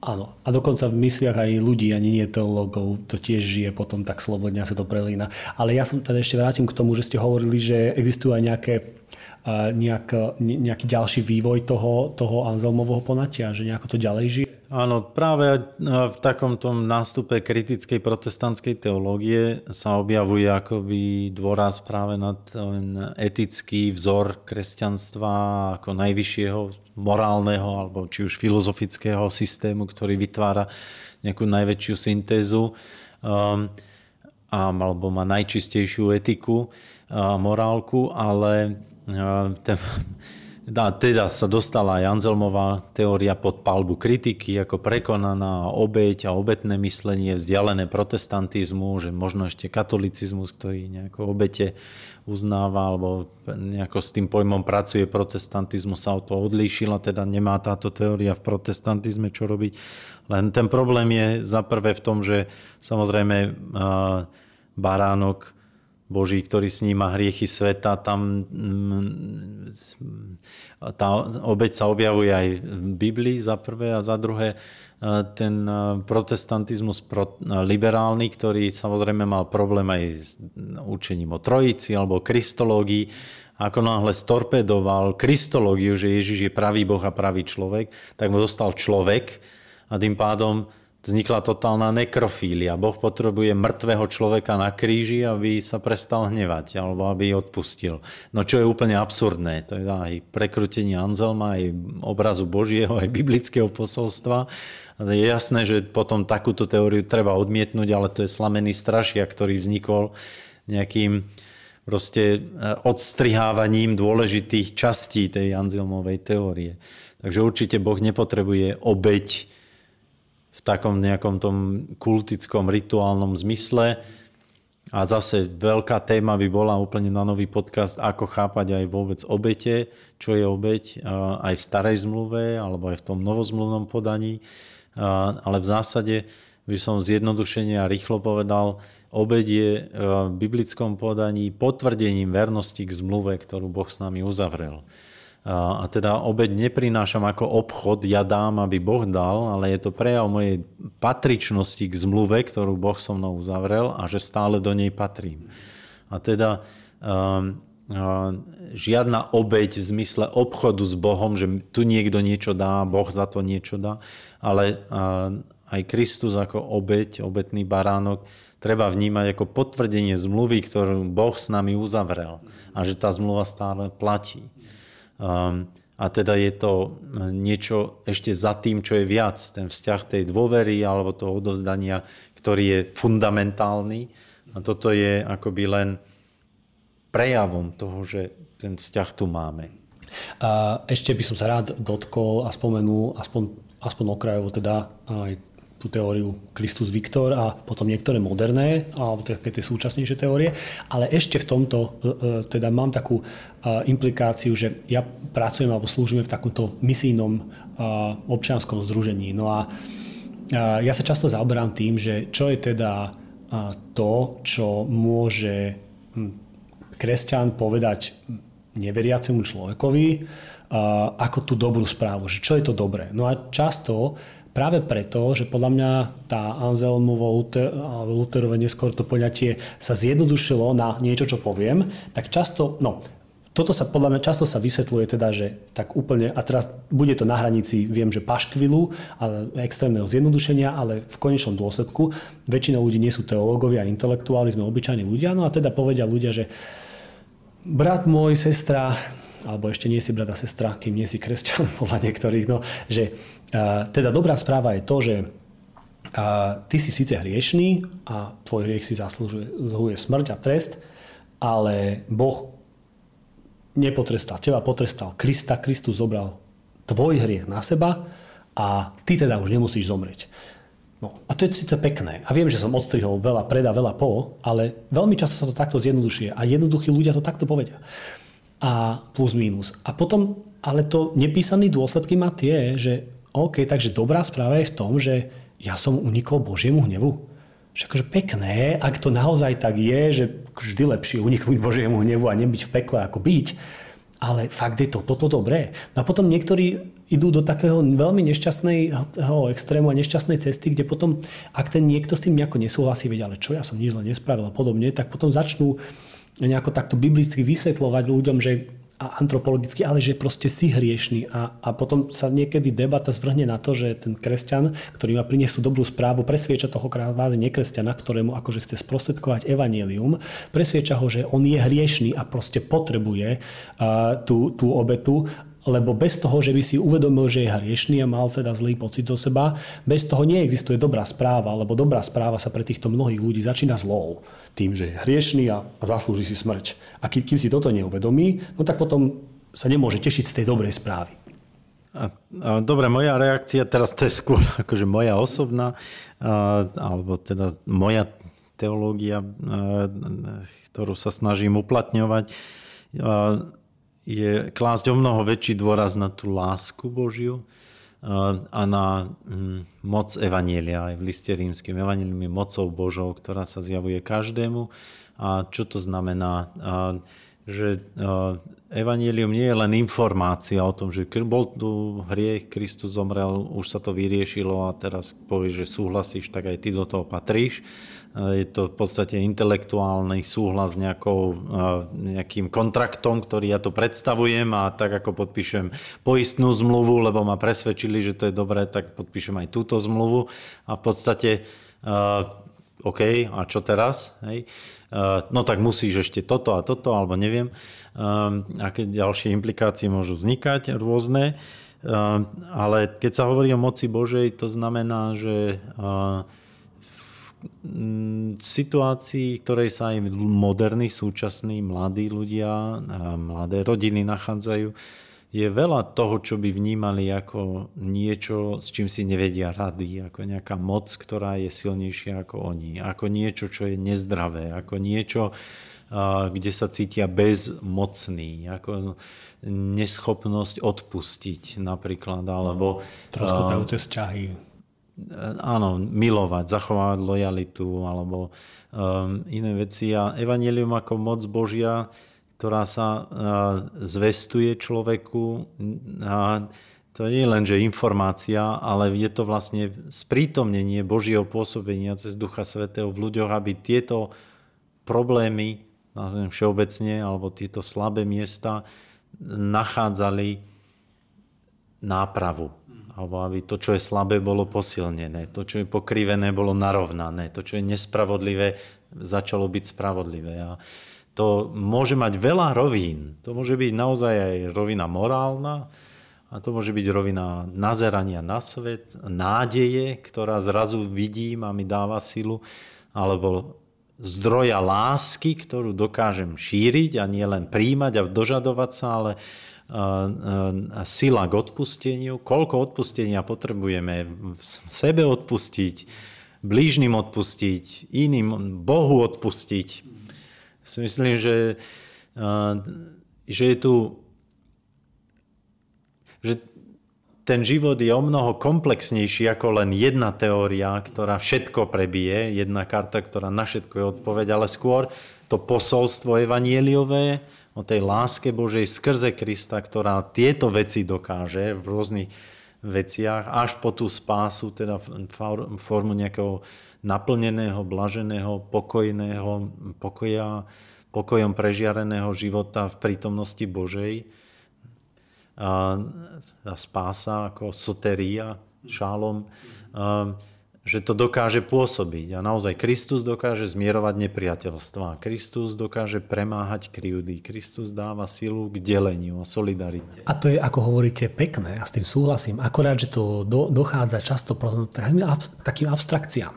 Áno, a dokonca v mysliach aj ľudí, ani nie teológov, to tiež žije potom tak slobodne a sa to prelína. Ale ja som teda ešte vrátim k tomu, že ste hovorili, že existujú aj nejaké, nejak, nejaký ďalší vývoj toho, toho Anselmovho ponatia, že nejako to ďalej žije. Áno, práve v takomto nástupe kritickej protestantskej teológie sa objavuje akoby dôraz práve na ten etický vzor kresťanstva ako najvyššieho morálneho alebo či už filozofického systému, ktorý vytvára nejakú najväčšiu syntézu um, alebo má najčistejšiu etiku a morálku, ale teda sa dostala aj Anzelmová teória pod palbu kritiky ako prekonaná obeť a obetné myslenie, vzdialené protestantizmu, že možno ešte katolicizmus, ktorý nejako obete uznáva alebo nejako s tým pojmom pracuje protestantizmus sa o to odlíšila, teda nemá táto teória v protestantizme čo robiť. Len ten problém je za prvé v tom, že samozrejme baránok Boží, ktorý sníma hriechy sveta, tam mm, tá obeď sa objavuje aj v Biblii za prvé a za druhé e, ten e, protestantizmus liberálny, ktorý samozrejme mal problém aj s učením o trojici alebo kristológii, ako náhle storpedoval kristológiu, že Ježiš je pravý Boh a pravý človek, tak mu zostal človek a tým pádom vznikla totálna nekrofília. Boh potrebuje mŕtvého človeka na kríži, aby sa prestal hnevať alebo aby odpustil. No čo je úplne absurdné. To je aj prekrutenie Anzelma, aj obrazu Božieho, aj biblického posolstva. Je jasné, že potom takúto teóriu treba odmietnúť, ale to je slamený strašia, ktorý vznikol nejakým proste e, odstrihávaním dôležitých častí tej Anzelmovej teórie. Takže určite Boh nepotrebuje obeď v takom nejakom tom kultickom, rituálnom zmysle. A zase veľká téma by bola úplne na nový podcast, ako chápať aj vôbec obete, čo je obeť aj v starej zmluve alebo aj v tom novozmluvnom podaní. Ale v zásade by som zjednodušene a rýchlo povedal, obeď je v biblickom podaní potvrdením vernosti k zmluve, ktorú Boh s nami uzavrel. A teda obeď neprinášam ako obchod, ja dám, aby Boh dal, ale je to prejav mojej patričnosti k zmluve, ktorú Boh so mnou uzavrel a že stále do nej patrím. A teda um, žiadna obeď v zmysle obchodu s Bohom, že tu niekto niečo dá, Boh za to niečo dá, ale aj Kristus ako obeď, obetný baránok, treba vnímať ako potvrdenie zmluvy, ktorú Boh s nami uzavrel a že tá zmluva stále platí. Um, a teda je to niečo ešte za tým, čo je viac. Ten vzťah tej dôvery alebo toho odozdania, ktorý je fundamentálny. A toto je akoby len prejavom toho, že ten vzťah tu máme. A ešte by som sa rád dotkol a spomenul aspoň, aspoň okrajovo teda aj tú teóriu Christus Victor a potom niektoré moderné, alebo také tie súčasnejšie teórie. Ale ešte v tomto e, e, teda mám takú e, implikáciu, že ja pracujem alebo slúžime v takomto misijnom občianskom združení. No a ja sa často zaoberám tým, že čo je teda to, čo môže hm, kresťan povedať neveriacemu človekovi, ako tú dobrú správu, že čo je to dobré. No a často Práve preto, že podľa mňa tá Anselmovo Luther, Lutherové neskôr to poňatie sa zjednodušilo na niečo, čo poviem, tak často, no, toto sa podľa mňa často sa vysvetľuje teda, že tak úplne, a teraz bude to na hranici, viem, že paškvilu, ale extrémneho zjednodušenia, ale v konečnom dôsledku väčšina ľudí nie sú teológovia a intelektuáli, sme obyčajní ľudia, no a teda povedia ľudia, že brat môj, sestra, alebo ešte nie si brata sestra, kým nie si kresťan *laughs* podľa niektorých, no, že teda dobrá správa je to, že ty si síce hriešný a tvoj hriech si zaslúžuje smrť a trest, ale Boh nepotrestal teba, potrestal Krista, Kristus zobral tvoj hriech na seba a ty teda už nemusíš zomrieť. No a to je síce pekné. A viem, že som odstrihol veľa preda, veľa po, ale veľmi často sa to takto zjednodušuje. A jednoduchí ľudia to takto povedia. A plus minus. A potom, ale to nepísaný dôsledky má tie, že OK, takže dobrá správa je v tom, že ja som unikol Božiemu hnevu. Že akože pekné, ak to naozaj tak je, že vždy lepšie uniknúť Božiemu hnevu a nebyť v pekle ako byť, ale fakt je to toto dobré. No a potom niektorí idú do takého veľmi nešťastného extrému a nešťastnej cesty, kde potom, ak ten niekto s tým nejako nesúhlasí, vedia, ale čo ja som nič len nespravil a podobne, tak potom začnú nejako takto biblicky vysvetľovať ľuďom, že a antropologicky, ale že proste si hriešný. A, a potom sa niekedy debata zvrhne na to, že ten kresťan, ktorý má priniesú dobrú správu, presvieča toho krávázy nekresťana, ktorému akože chce sprostredkovať evanielium, presvieča ho, že on je hriešný a proste potrebuje uh, tú, tú obetu lebo bez toho, že by si uvedomil, že je hriešný a mal teda zlý pocit zo seba, bez toho neexistuje dobrá správa, lebo dobrá správa sa pre týchto mnohých ľudí začína zlou. Tým, že je hriešný a, zaslúži si smrť. A kým si toto neuvedomí, no tak potom sa nemôže tešiť z tej dobrej správy. Dobre, moja reakcia, teraz to je skôr *laughs* akože moja osobná, alebo teda moja teológia, ktorú sa snažím uplatňovať. Je klásť o mnoho väčší dôraz na tú lásku Božiu a na hm, moc Evanielia. Aj v liste rímským Evanielium je mocou Božou, ktorá sa zjavuje každému. A čo to znamená? Že Evangelium nie je len informácia o tom, že bol tu hriech, Kristus zomrel, už sa to vyriešilo a teraz povieš, že súhlasíš, tak aj ty do toho patríš je to v podstate intelektuálny súhlas s nejakou, nejakým kontraktom, ktorý ja tu predstavujem a tak ako podpíšem poistnú zmluvu, lebo ma presvedčili, že to je dobré, tak podpíšem aj túto zmluvu a v podstate OK, a čo teraz? Hej? No tak musíš ešte toto a toto, alebo neviem, aké ďalšie implikácie môžu vznikať rôzne. Ale keď sa hovorí o moci Božej, to znamená, že situácii, ktorej sa aj moderní, súčasní, mladí ľudia a mladé rodiny nachádzajú, je veľa toho, čo by vnímali ako niečo, s čím si nevedia rady, ako nejaká moc, ktorá je silnejšia ako oni, ako niečo, čo je nezdravé, ako niečo, kde sa cítia bezmocní, ako neschopnosť odpustiť napríklad, alebo... Troskotajúce vzťahy áno, milovať, zachovávať lojalitu alebo um, iné veci. A evanelium ako moc Božia, ktorá sa uh, zvestuje človeku, a to nie je len, že informácia, ale je to vlastne sprítomnenie Božieho pôsobenia cez Ducha Svetého v ľuďoch, aby tieto problémy, nazvem všeobecne, alebo tieto slabé miesta nachádzali nápravu alebo aby to, čo je slabé, bolo posilnené, to, čo je pokrivené, bolo narovnané, to, čo je nespravodlivé, začalo byť spravodlivé. A to môže mať veľa rovín. To môže byť naozaj aj rovina morálna, a to môže byť rovina nazerania na svet, nádeje, ktorá zrazu vidím a mi dáva silu, alebo zdroja lásky, ktorú dokážem šíriť a nie len príjmať a dožadovať sa, ale sila k odpusteniu, koľko odpustenia potrebujeme sebe odpustiť, blížnym odpustiť, iným Bohu odpustiť. Myslím, že, že je tu že ten život je o mnoho komplexnejší ako len jedna teória, ktorá všetko prebije, jedna karta, ktorá na všetko je odpoveď, ale skôr to posolstvo evanieliové, o tej láske Božej skrze Krista, ktorá tieto veci dokáže v rôznych veciach, až po tú spásu, teda formu nejakého naplneného, blaženého, pokojného, pokoja, pokojom prežiareného života v prítomnosti Božej. A, spása ako soteria, šálom. A, že to dokáže pôsobiť. A naozaj Kristus dokáže zmierovať nepriateľstva. Kristus dokáže premáhať krivdy. Kristus dáva silu k deleniu a solidarite. A to je, ako hovoríte, pekné. Ja s tým súhlasím. Akorát, že to do, dochádza často takým, takým abstrakciám.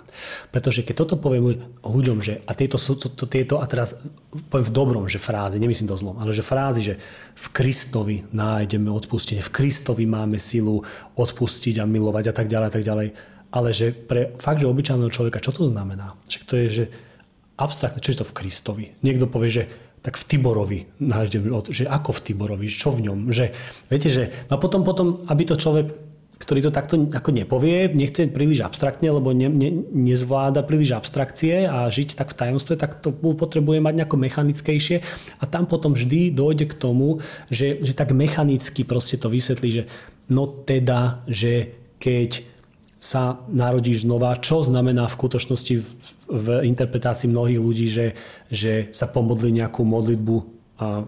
Pretože keď toto poviem ľuďom, že a tieto sú to, to, tieto, a teraz poviem v dobrom, že frázy, nemyslím to zlom, ale že frázy, že v Kristovi nájdeme odpustenie, v Kristovi máme silu odpustiť a milovať a tak ďalej a tak ďalej ale že pre fakt, že obyčajného človeka, čo to znamená? Že to je, že abstraktné, čo je to v Kristovi? Niekto povie, že tak v Tiborovi že ako v Tiborovi, čo v ňom, že viete, že no a potom, potom, aby to človek, ktorý to takto ako nepovie, nechce príliš abstraktne, lebo ne, ne, nezvláda príliš abstrakcie a žiť tak v tajomstve, tak to potrebuje mať nejako mechanickejšie a tam potom vždy dojde k tomu, že, že tak mechanicky proste to vysvetlí, že no teda, že keď sa narodíš znova, čo znamená v skutočnosti v, v interpretácii mnohých ľudí, že, že sa pomodli nejakú modlitbu a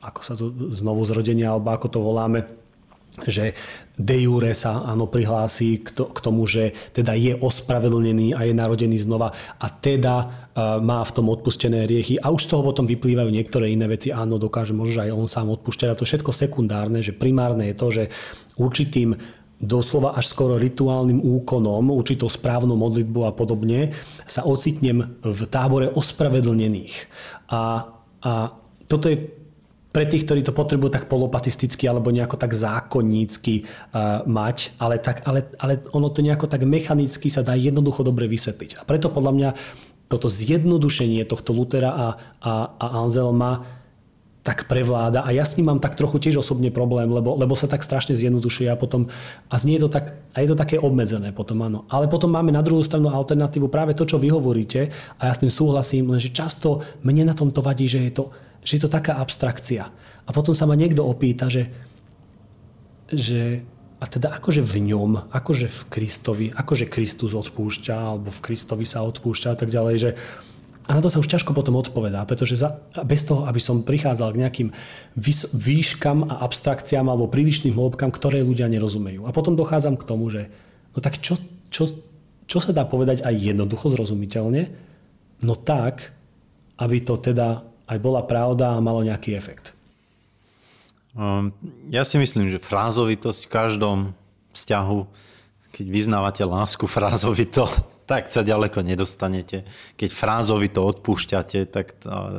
ako sa to znovu zrodenia, alebo ako to voláme, že de jure sa áno prihlási k, to, k tomu, že teda je ospravedlnený a je narodený znova a teda uh, má v tom odpustené riechy. A už z toho potom vyplývajú niektoré iné veci, áno, dokáže možno aj on sám odpúšťať. A to všetko sekundárne, že primárne je to, že určitým doslova až skoro rituálnym úkonom, určitou správnou modlitbou a podobne, sa ocitnem v tábore ospravedlnených. A, a toto je pre tých, ktorí to potrebujú tak polopatisticky alebo nejako tak zákonnícky uh, mať, ale, tak, ale, ale ono to nejako tak mechanicky sa dá jednoducho dobre vysvetliť. A preto podľa mňa toto zjednodušenie tohto Lutera a, a, a Anselma tak prevláda a ja s ním mám tak trochu tiež osobne problém, lebo, lebo sa tak strašne zjednodušuje a potom a znie to tak, a je to také obmedzené potom, áno. Ale potom máme na druhú stranu alternatívu práve to, čo vy hovoríte a ja s tým súhlasím, lenže často mne na tom to vadí, že je to, že je to taká abstrakcia. A potom sa ma niekto opýta, že, že a teda akože v ňom, akože v Kristovi, akože Kristus odpúšťa, alebo v Kristovi sa odpúšťa a tak ďalej, že, a na to sa už ťažko potom odpovedá, pretože za, bez toho, aby som prichádzal k nejakým vys, výškam a abstrakciám alebo prílišným hĺbkam, ktoré ľudia nerozumejú. A potom dochádzam k tomu, že no tak čo, čo, čo sa dá povedať aj jednoducho, zrozumiteľne? No tak, aby to teda aj bola pravda a malo nejaký efekt. Um, ja si myslím, že frázovitosť v každom vzťahu, keď vyznávate lásku frázovito, *laughs* tak sa ďaleko nedostanete. Keď frázovito odpúšťate, tak to e,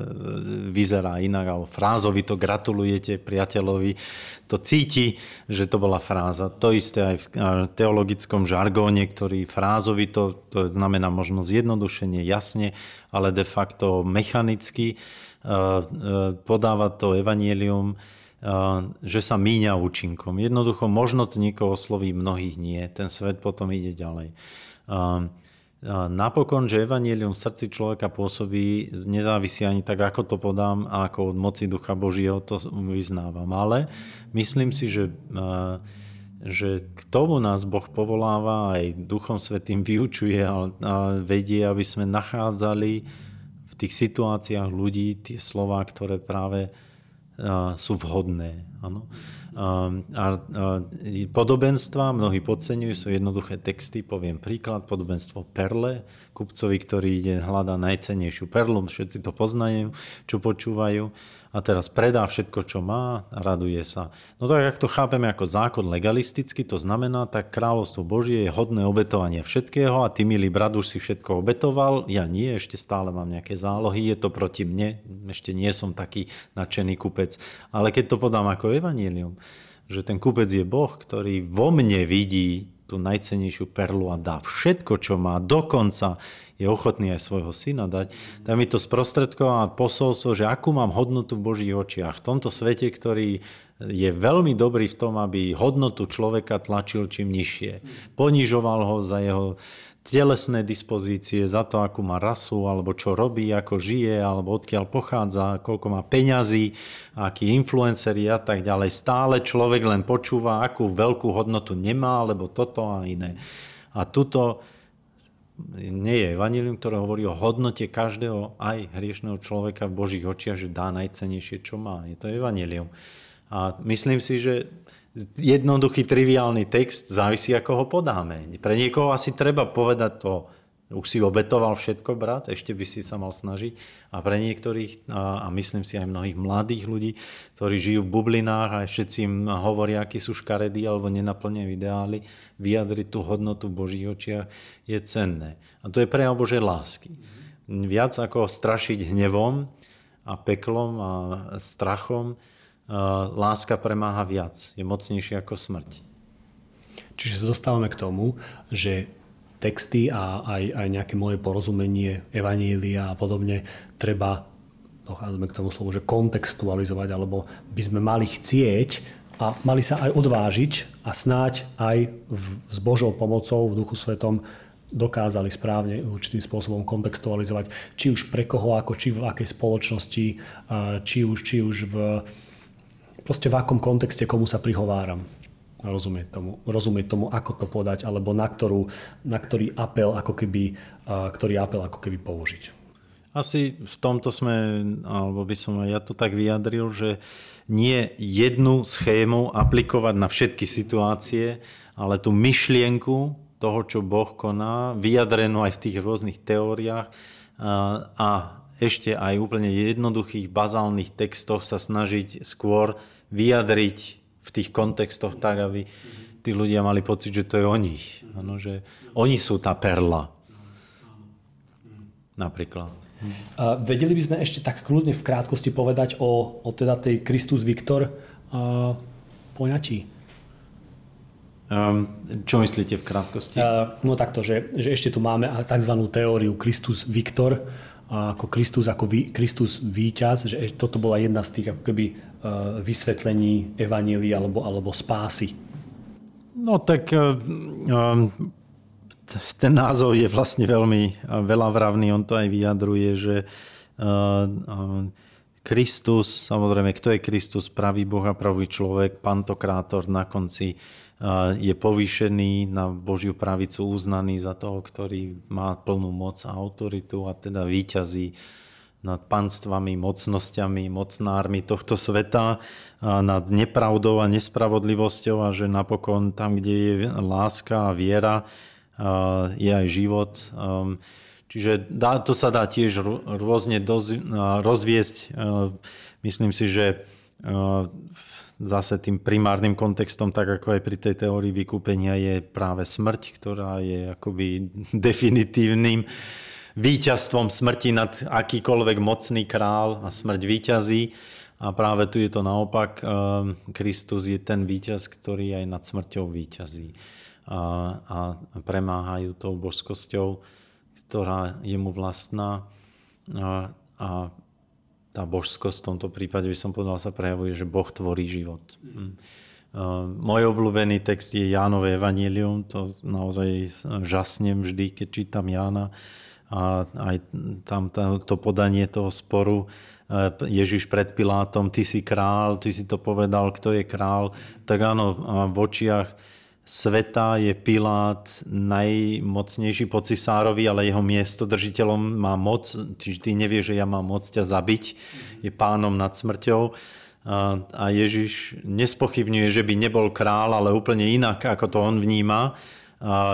vyzerá inak, alebo frázovito gratulujete priateľovi, to cíti, že to bola fráza. To isté aj v teologickom žargóne, ktorý frázovito, to znamená možno zjednodušenie, jasne, ale de facto mechanicky e, e, podáva to evanielium že sa míňa účinkom. Jednoducho, možno to niekoho osloví, mnohých nie. Ten svet potom ide ďalej. Napokon, že evanílium v srdci človeka pôsobí, nezávisí ani tak, ako to podám, ako od moci Ducha Božieho to vyznávam. Ale myslím si, že, že k tomu nás Boh povoláva, aj Duchom Svetým vyučuje a, a vedie, aby sme nachádzali v tých situáciách ľudí tie slova, ktoré práve sú vhodné. Ano. Ehm, a, podobenstva, mnohí podceňujú, sú jednoduché texty, poviem príklad, podobenstvo perle, kupcovi, ktorý ide hľadá najcenejšiu perlu, všetci to poznajú, čo počúvajú a teraz predá všetko, čo má a raduje sa. No tak, ak to chápeme ako zákon legalisticky, to znamená, tak kráľovstvo Božie je hodné obetovania všetkého a ty, milý brat, už si všetko obetoval, ja nie, ešte stále mám nejaké zálohy, je to proti mne, ešte nie som taký nadšený kupec. Ale keď to podám ako evanílium, že ten kupec je Boh, ktorý vo mne vidí tú najcenejšiu perlu a dá všetko, čo má, dokonca je ochotný aj svojho syna dať, tak mi to sprostredková posolstvo, že akú mám hodnotu v Božích očiach. V tomto svete, ktorý je veľmi dobrý v tom, aby hodnotu človeka tlačil čím nižšie. Ponižoval ho za jeho telesné dispozície, za to, akú má rasu, alebo čo robí, ako žije, alebo odkiaľ pochádza, koľko má peňazí, aký influencer a tak ďalej. Stále človek len počúva, akú veľkú hodnotu nemá, alebo toto a iné. A tuto nie je evanilium, ktoré hovorí o hodnote každého, aj hriešného človeka v Božích očiach, že dá najcenejšie, čo má. Je to evanilium. A myslím si, že jednoduchý, triviálny text závisí, ako ho podáme. Pre niekoho asi treba povedať to už si obetoval všetko, brat, ešte by si sa mal snažiť. A pre niektorých, a, a myslím si aj mnohých mladých ľudí, ktorí žijú v bublinách a všetci im hovoria, akí sú škaredí alebo nenaplňujú ideály, vyjadriť tú hodnotu v Božích očiach je cenné. A to je prejav Božej lásky. Viac ako strašiť hnevom a peklom a strachom, láska premáha viac. Je mocnejšia ako smrť. Čiže sa dostávame k tomu, že texty a aj, aj nejaké moje porozumenie evanília a podobne treba, dochádzame k tomu slovu, že kontextualizovať, alebo by sme mali chcieť a mali sa aj odvážiť a snáď aj v, s Božou pomocou v Duchu Svetom dokázali správne určitým spôsobom kontextualizovať, či už pre koho, ako či v akej spoločnosti, či už, či už v, proste v akom kontexte komu sa prihováram rozumieť tomu, rozumieť tomu, ako to podať, alebo na, ktorú, na ktorý apel ako keby, ktorý apel ako keby použiť. Asi v tomto sme, alebo by som aj ja to tak vyjadril, že nie jednu schému aplikovať na všetky situácie, ale tú myšlienku toho, čo Boh koná, vyjadrenú aj v tých rôznych teóriách a ešte aj úplne jednoduchých bazálnych textoch sa snažiť skôr vyjadriť v tých kontextoch tak, aby tí ľudia mali pocit, že to je o nich. Ano, že oni sú tá perla. Napríklad. A vedeli by sme ešte tak kľudne v krátkosti povedať o, o teda tej Kristus Viktor uh, poňatí? Um, čo myslíte v krátkosti? Uh, no takto, že, že ešte tu máme tzv. teóriu Kristus Viktor, ako Kristus ako vý, Kristus víťaz, že toto bola jedna z tých ako keby e, vysvetlení evanília alebo, alebo spásy. No tak e, e, ten názov je vlastne veľmi veľavravný, on to aj vyjadruje, že Kristus, samozrejme, kto je Kristus, pravý Boh a pravý človek, pantokrátor na konci je povýšený na Božiu pravicu, uznaný za toho, ktorý má plnú moc a autoritu a teda výťazí nad panstvami, mocnosťami, mocnármi tohto sveta, nad nepravdou a nespravodlivosťou a že napokon tam, kde je láska a viera, je aj život. Čiže dá, to sa dá tiež rôzne rozviesť. Myslím si, že zase tým primárnym kontextom, tak ako aj pri tej teórii vykúpenia, je práve smrť, ktorá je akoby *laughs* definitívnym víťazstvom smrti nad akýkoľvek mocný král a smrť víťazí. A práve tu je to naopak. Ehm, Kristus je ten víťaz, ktorý aj nad smrťou víťazí. A, a premáhajú tou božskosťou, ktorá je mu vlastná. A, a tá božskosť v tomto prípade by som povedal sa prejavuje, že Boh tvorí život. Mm. Môj obľúbený text je Jánové evanílium, to naozaj žasnem vždy, keď čítam Jána a aj tam to podanie toho sporu e, Ježiš pred Pilátom, ty si král, ty si to povedal, kto je král, tak áno, v očiach sveta je Pilát najmocnejší po cisárovi, ale jeho miesto držiteľom má moc, čiže ty nevieš, že ja mám moc ťa zabiť, je pánom nad smrťou. A Ježiš nespochybňuje, že by nebol král, ale úplne inak, ako to on vníma,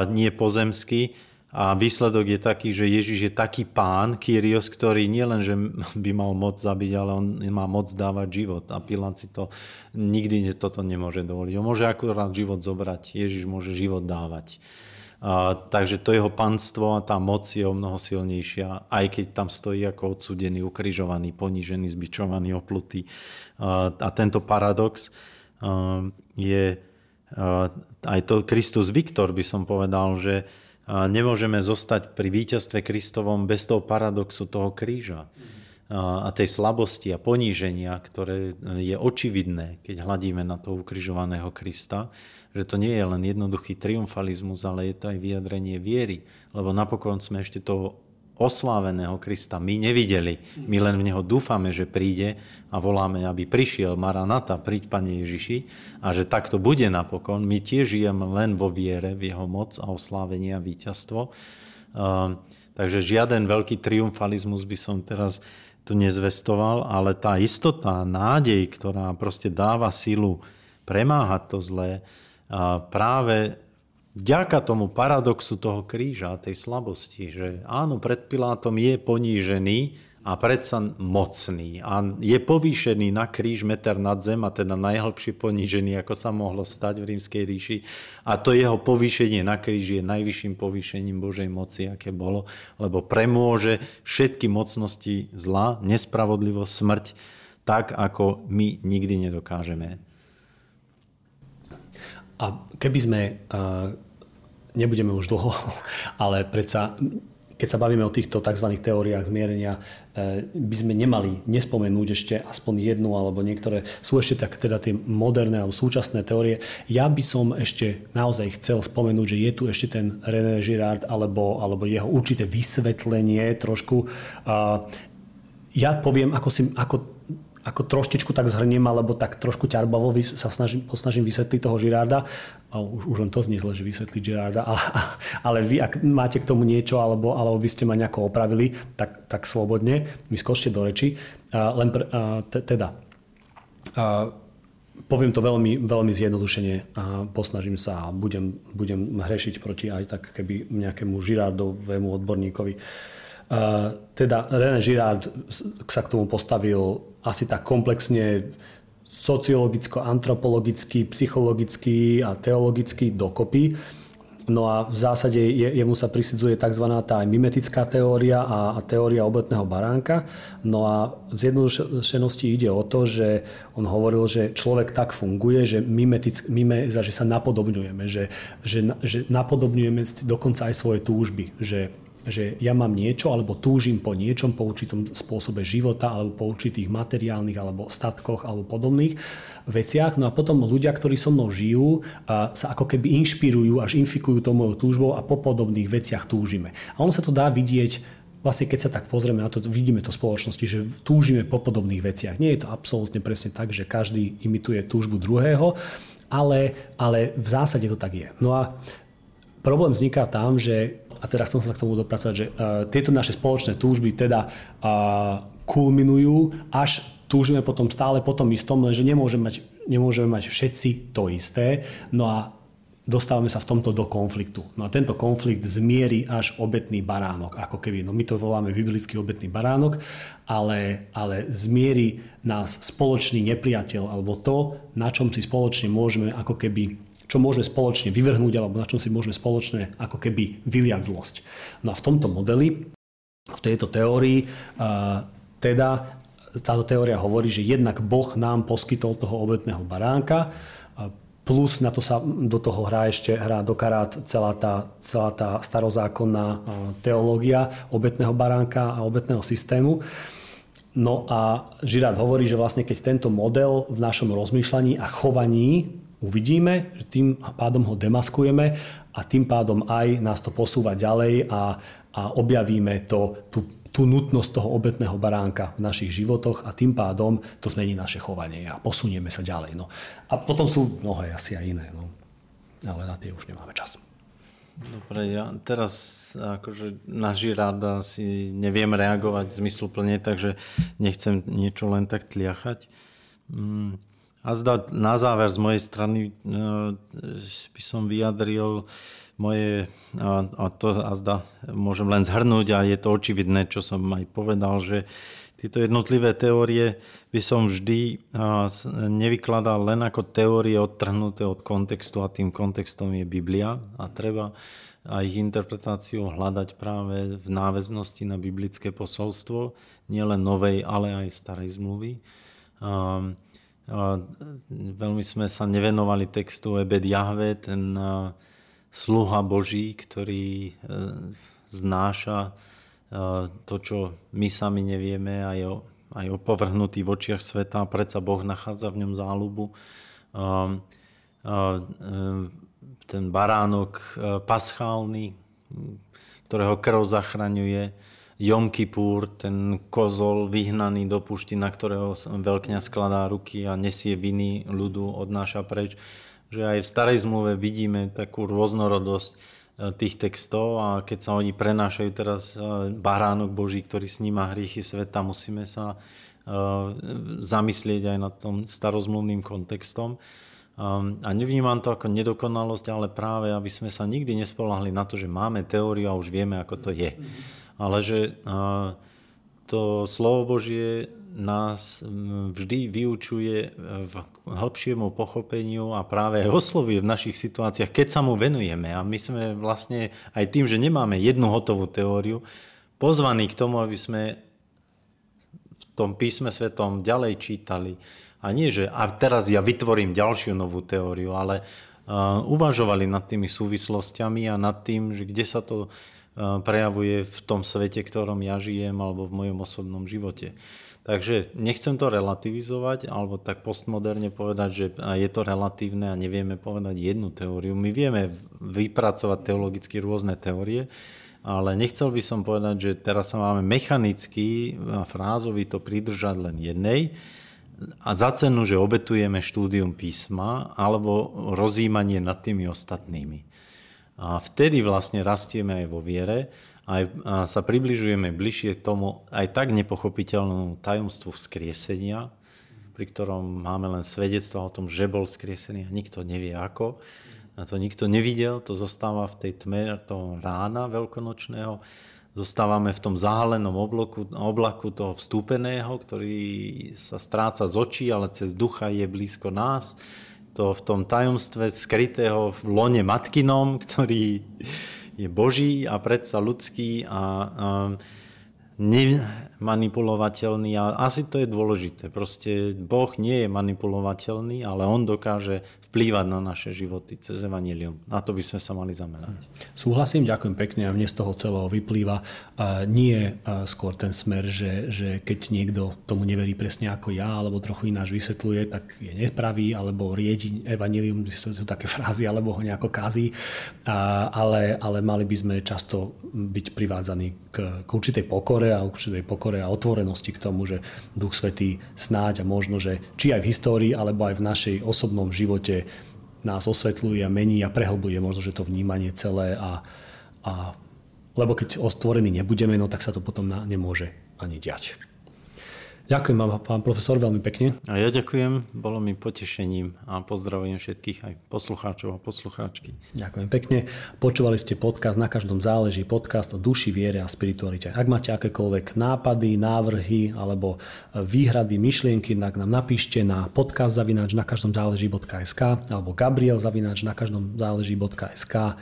nie pozemský a výsledok je taký, že Ježiš je taký pán, Kyrios, ktorý nielen, že by mal moc zabiť, ale on má moc dávať život. A Pilát si to nikdy toto nemôže dovoliť. On môže akurát život zobrať, Ježiš môže život dávať. A, takže to jeho panstvo a tá moc je o mnoho silnejšia, aj keď tam stojí ako odsudený, ukrižovaný, ponížený, zbičovaný, oplutý. A, a tento paradox a, je a, aj to Kristus Viktor by som povedal, že nemôžeme zostať pri víťazstve Kristovom bez toho paradoxu toho kríža a tej slabosti a poníženia, ktoré je očividné, keď hľadíme na toho ukrižovaného Krista, že to nie je len jednoduchý triumfalizmus, ale je to aj vyjadrenie viery, lebo napokon sme ešte toho osláveného Krista my nevideli. My len v Neho dúfame, že príde a voláme, aby prišiel Maranata, príď Pane Ježiši a že takto bude napokon. My tiež žijeme len vo viere, v Jeho moc a oslávenie a víťazstvo. Takže žiaden veľký triumfalizmus by som teraz tu nezvestoval, ale tá istota, nádej, ktorá proste dáva silu premáhať to zlé. Práve vďaka tomu paradoxu toho kríža, tej slabosti, že áno, pred Pilátom je ponížený, a predsa mocný a je povýšený na kríž meter nad zem a teda najhlbšie ponížený, ako sa mohlo stať v rímskej ríši. A to jeho povýšenie na kríž je najvyšším povýšením Božej moci, aké bolo, lebo premôže všetky mocnosti zla, nespravodlivosť, smrť, tak, ako my nikdy nedokážeme. A keby sme, nebudeme už dlho, *laughs* ale predsa keď sa bavíme o týchto tzv. teóriách zmierenia, e, by sme nemali nespomenúť ešte aspoň jednu alebo niektoré sú ešte tak teda tie moderné alebo súčasné teórie. Ja by som ešte naozaj chcel spomenúť, že je tu ešte ten René Girard alebo, alebo jeho určité vysvetlenie trošku. Ja poviem, ako, si, ako ako troštičku tak zhrniem, alebo tak trošku ťarbavo sa snažím, posnažím vysvetliť toho Žirárda. Už, už len to znie zle, že vysvetliť Žirárda, ale, *laughs* ale vy, ak máte k tomu niečo, alebo, alebo by ste ma nejako opravili, tak, tak slobodne mi skočte do reči. Len pre, teda, poviem to veľmi, veľmi zjednodušene a posnažím sa a budem, budem hrešiť proti aj tak keby nejakému Žirardovému odborníkovi. Teda René Girard sa k tomu postavil asi tak komplexne sociologicko, antropologicky, psychologicky a teologicky dokopy. No a v zásade je, jemu sa prisidzuje tzv. tá mimetická teória a teória obetného baránka. No a v zjednodušenosti ide o to, že on hovoril, že človek tak funguje, že mimetic, mime, že sa napodobňujeme, že, že, že napodobňujeme dokonca aj svoje túžby, že že ja mám niečo alebo túžim po niečom, po určitom spôsobe života alebo po určitých materiálnych alebo statkoch alebo podobných veciach. No a potom ľudia, ktorí so mnou žijú, sa ako keby inšpirujú, až infikujú to mojou túžbou a po podobných veciach túžime. A ono sa to dá vidieť vlastne keď sa tak pozrieme na to, vidíme to v spoločnosti, že túžime po podobných veciach. Nie je to absolútne presne tak, že každý imituje túžbu druhého, ale, ale v zásade to tak je. No a problém vzniká tam, že a teraz chcem sa k tomu dopracovať, že uh, tieto naše spoločné túžby teda uh, kulminujú, až túžime potom stále po tom istom, lenže nemôžeme mať, nemôžeme mať všetci to isté. No a dostávame sa v tomto do konfliktu. No a tento konflikt zmierí až obetný baránok, ako keby, no my to voláme biblický obetný baránok, ale, ale zmierí nás spoločný nepriateľ, alebo to, na čom si spoločne môžeme ako keby čo môžeme spoločne vyvrhnúť alebo na čom si môžeme spoločne ako keby vyliať zlosť. No a v tomto modeli, v tejto teórii, teda táto teória hovorí, že jednak Boh nám poskytol toho obetného baránka, plus na to sa do toho hrá ešte hrá do karát celá tá, celá tá starozákonná teológia obetného baránka a obetného systému. No a Žirát hovorí, že vlastne keď tento model v našom rozmýšľaní a chovaní uvidíme, že tým pádom ho demaskujeme a tým pádom aj nás to posúva ďalej a, a objavíme to, tú, tú nutnosť toho obetného baránka v našich životoch a tým pádom to zmení naše chovanie a posunieme sa ďalej. No. A potom sú mnohé asi aj iné, no. ale na tie už nemáme čas. Dobre, ja teraz akože na Žiráda si neviem reagovať zmysluplne, takže nechcem niečo len tak tliachať. Mm. A zda na záver z mojej strany e, by som vyjadril moje, a to a zda môžem len zhrnúť a je to očividné, čo som aj povedal, že tieto jednotlivé teórie by som vždy nevykladal len ako teórie odtrhnuté od kontextu a tým kontextom je Biblia a treba a ich interpretáciu hľadať práve v náväznosti na biblické posolstvo, nielen novej, ale aj starej zmluvy. Veľmi sme sa nevenovali textu Ebed Jahve, ten sluha Boží, ktorý e, znáša e, to, čo my sami nevieme a je aj opovrhnutý v očiach sveta a predsa Boh nachádza v ňom záľubu. Ten baránok e, paschálny, ktorého krv zachraňuje, Jom Kippur, ten kozol vyhnaný do pušti, na ktorého veľkňa skladá ruky a nesie viny ľudu, odnáša preč. Že aj v starej zmluve vidíme takú rôznorodosť e, tých textov a keď sa oni prenášajú teraz e, baránok Boží, ktorý sníma hriechy sveta, musíme sa e, zamyslieť aj nad tom starozmluvným kontextom. a nevnímam to ako nedokonalosť, ale práve, aby sme sa nikdy nespolahli na to, že máme teóriu a už vieme, ako to je. Ale že to slovo Božie nás vždy vyučuje v hĺbšiemu pochopeniu a práve oslovuje v našich situáciách, keď sa mu venujeme. A my sme vlastne aj tým, že nemáme jednu hotovú teóriu, pozvaní k tomu, aby sme v tom písme svetom ďalej čítali, a nie, že a teraz ja vytvorím ďalšiu novú teóriu, ale uh, uvažovali nad tými súvislostiami a nad tým, že kde sa to uh, prejavuje v tom svete, ktorom ja žijem alebo v mojom osobnom živote. Takže nechcem to relativizovať alebo tak postmoderne povedať, že je to relatívne a nevieme povedať jednu teóriu. My vieme vypracovať teologicky rôzne teórie, ale nechcel by som povedať, že teraz sa máme mechanicky a frázovi to pridržať len jednej, a za cenu, že obetujeme štúdium písma alebo rozímanie nad tými ostatnými. A vtedy vlastne rastieme aj vo viere aj, a sa približujeme bližšie tomu aj tak nepochopiteľnému tajomstvu vzkriesenia, pri ktorom máme len svedectvo o tom, že bol vzkriesený a nikto nevie ako. A to nikto nevidel, to zostáva v tej tme toho rána veľkonočného zostávame v tom zahalenom oblaku, oblaku toho vstúpeného, ktorý sa stráca z očí, ale cez ducha je blízko nás. To v tom tajomstve skrytého v lone matkinom, ktorý je Boží a predsa ľudský a, a nemanipulovateľný a asi to je dôležité. Proste Boh nie je manipulovateľný, ale On dokáže vplývať na naše životy cez Evangelium. Na to by sme sa mali zamerať. Súhlasím, ďakujem pekne a mne z toho celého vyplýva nie skôr ten smer, že, že keď niekto tomu neverí presne ako ja, alebo trochu ináč vysvetľuje, tak je nepravý, alebo riedi Evangelium, sú také frázy, alebo ho nejako kazí, ale, ale mali by sme často byť privádzaní k, k určitej pokore a určitej pokore a otvorenosti k tomu, že Duch Svetý snáď a možno, že či aj v histórii, alebo aj v našej osobnom živote nás osvetľuje a mení a prehlbuje možno, že to vnímanie celé a, a lebo keď ostvorení nebudeme, no tak sa to potom nemôže ani diať. Ďakujem vám, pán profesor, veľmi pekne. A ja ďakujem, bolo mi potešením a pozdravujem všetkých aj poslucháčov a poslucháčky. Ďakujem pekne. Počúvali ste podcast Na každom záleží, podcast o duši, viere a spiritualite. Ak máte akékoľvek nápady, návrhy alebo výhrady, myšlienky, tak nám napíšte na podcast zavináč na každom záleží.sk alebo Gabriel zavináč na každom záleží.sk.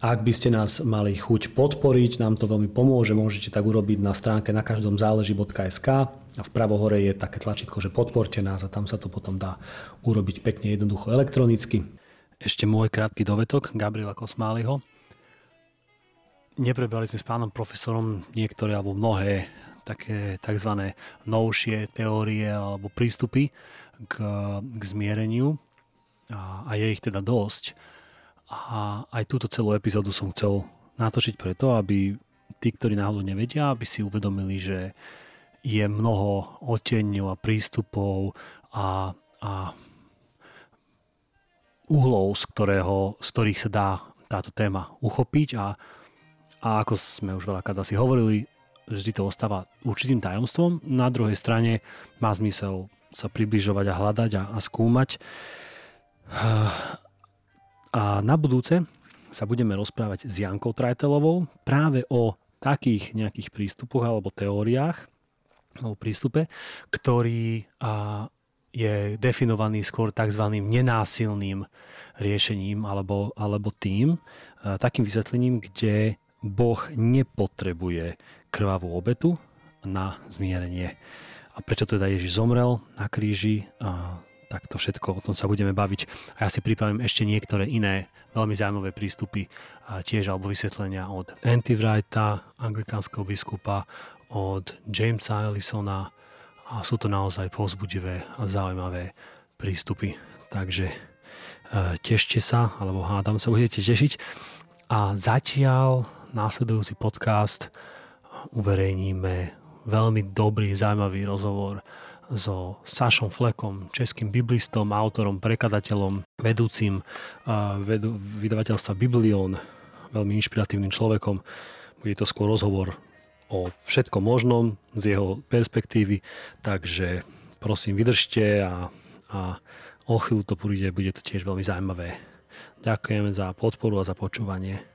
Ak by ste nás mali chuť podporiť, nám to veľmi pomôže, môžete tak urobiť na stránke na každom záleží.sk a pravo hore je také tlačítko, že podporte nás a tam sa to potom dá urobiť pekne jednoducho elektronicky. Ešte môj krátky dovetok Gabriela Kosmáliho. Neprebrali sme s pánom profesorom niektoré alebo mnohé také tzv. novšie teórie alebo prístupy k, k zmiereniu a, a je ich teda dosť a aj túto celú epizódu som chcel natočiť preto, aby tí, ktorí náhodou nevedia, aby si uvedomili, že je mnoho oteňov a prístupov a, a uhlov, z, ktorého, z ktorých sa dá táto téma uchopiť a, a ako sme už veľakrát asi hovorili, vždy to ostáva určitým tajomstvom. Na druhej strane má zmysel sa približovať a hľadať a, a skúmať. A na budúce sa budeme rozprávať s Jankou Trajtelovou práve o takých nejakých prístupoch alebo teóriách alebo prístupe, ktorý je definovaný skôr tzv. nenásilným riešením alebo, alebo tým, takým vysvetlením, kde Boh nepotrebuje krvavú obetu na zmierenie. A prečo teda Ježiš zomrel na kríži, tak to všetko, o tom sa budeme baviť. A ja si pripravím ešte niektoré iné veľmi zaujímavé prístupy tiež alebo vysvetlenia od Andy Wrighta, anglikánskeho biskupa, od Jamesa Ellisona a sú to naozaj povzbudivé a zaujímavé prístupy. Takže e, tešte sa, alebo hádam sa budete tešiť. A zatiaľ následujúci podcast uverejníme veľmi dobrý, zaujímavý rozhovor so Sašom Flekom, českým biblistom, autorom, prekladateľom, vedúcim vedu, vydavateľstva Biblion, veľmi inšpiratívnym človekom. Bude to skôr rozhovor o všetkom možnom z jeho perspektívy, takže prosím vydržte a, a o chvíľu to príde, bude to tiež veľmi zaujímavé. Ďakujem za podporu a za počúvanie.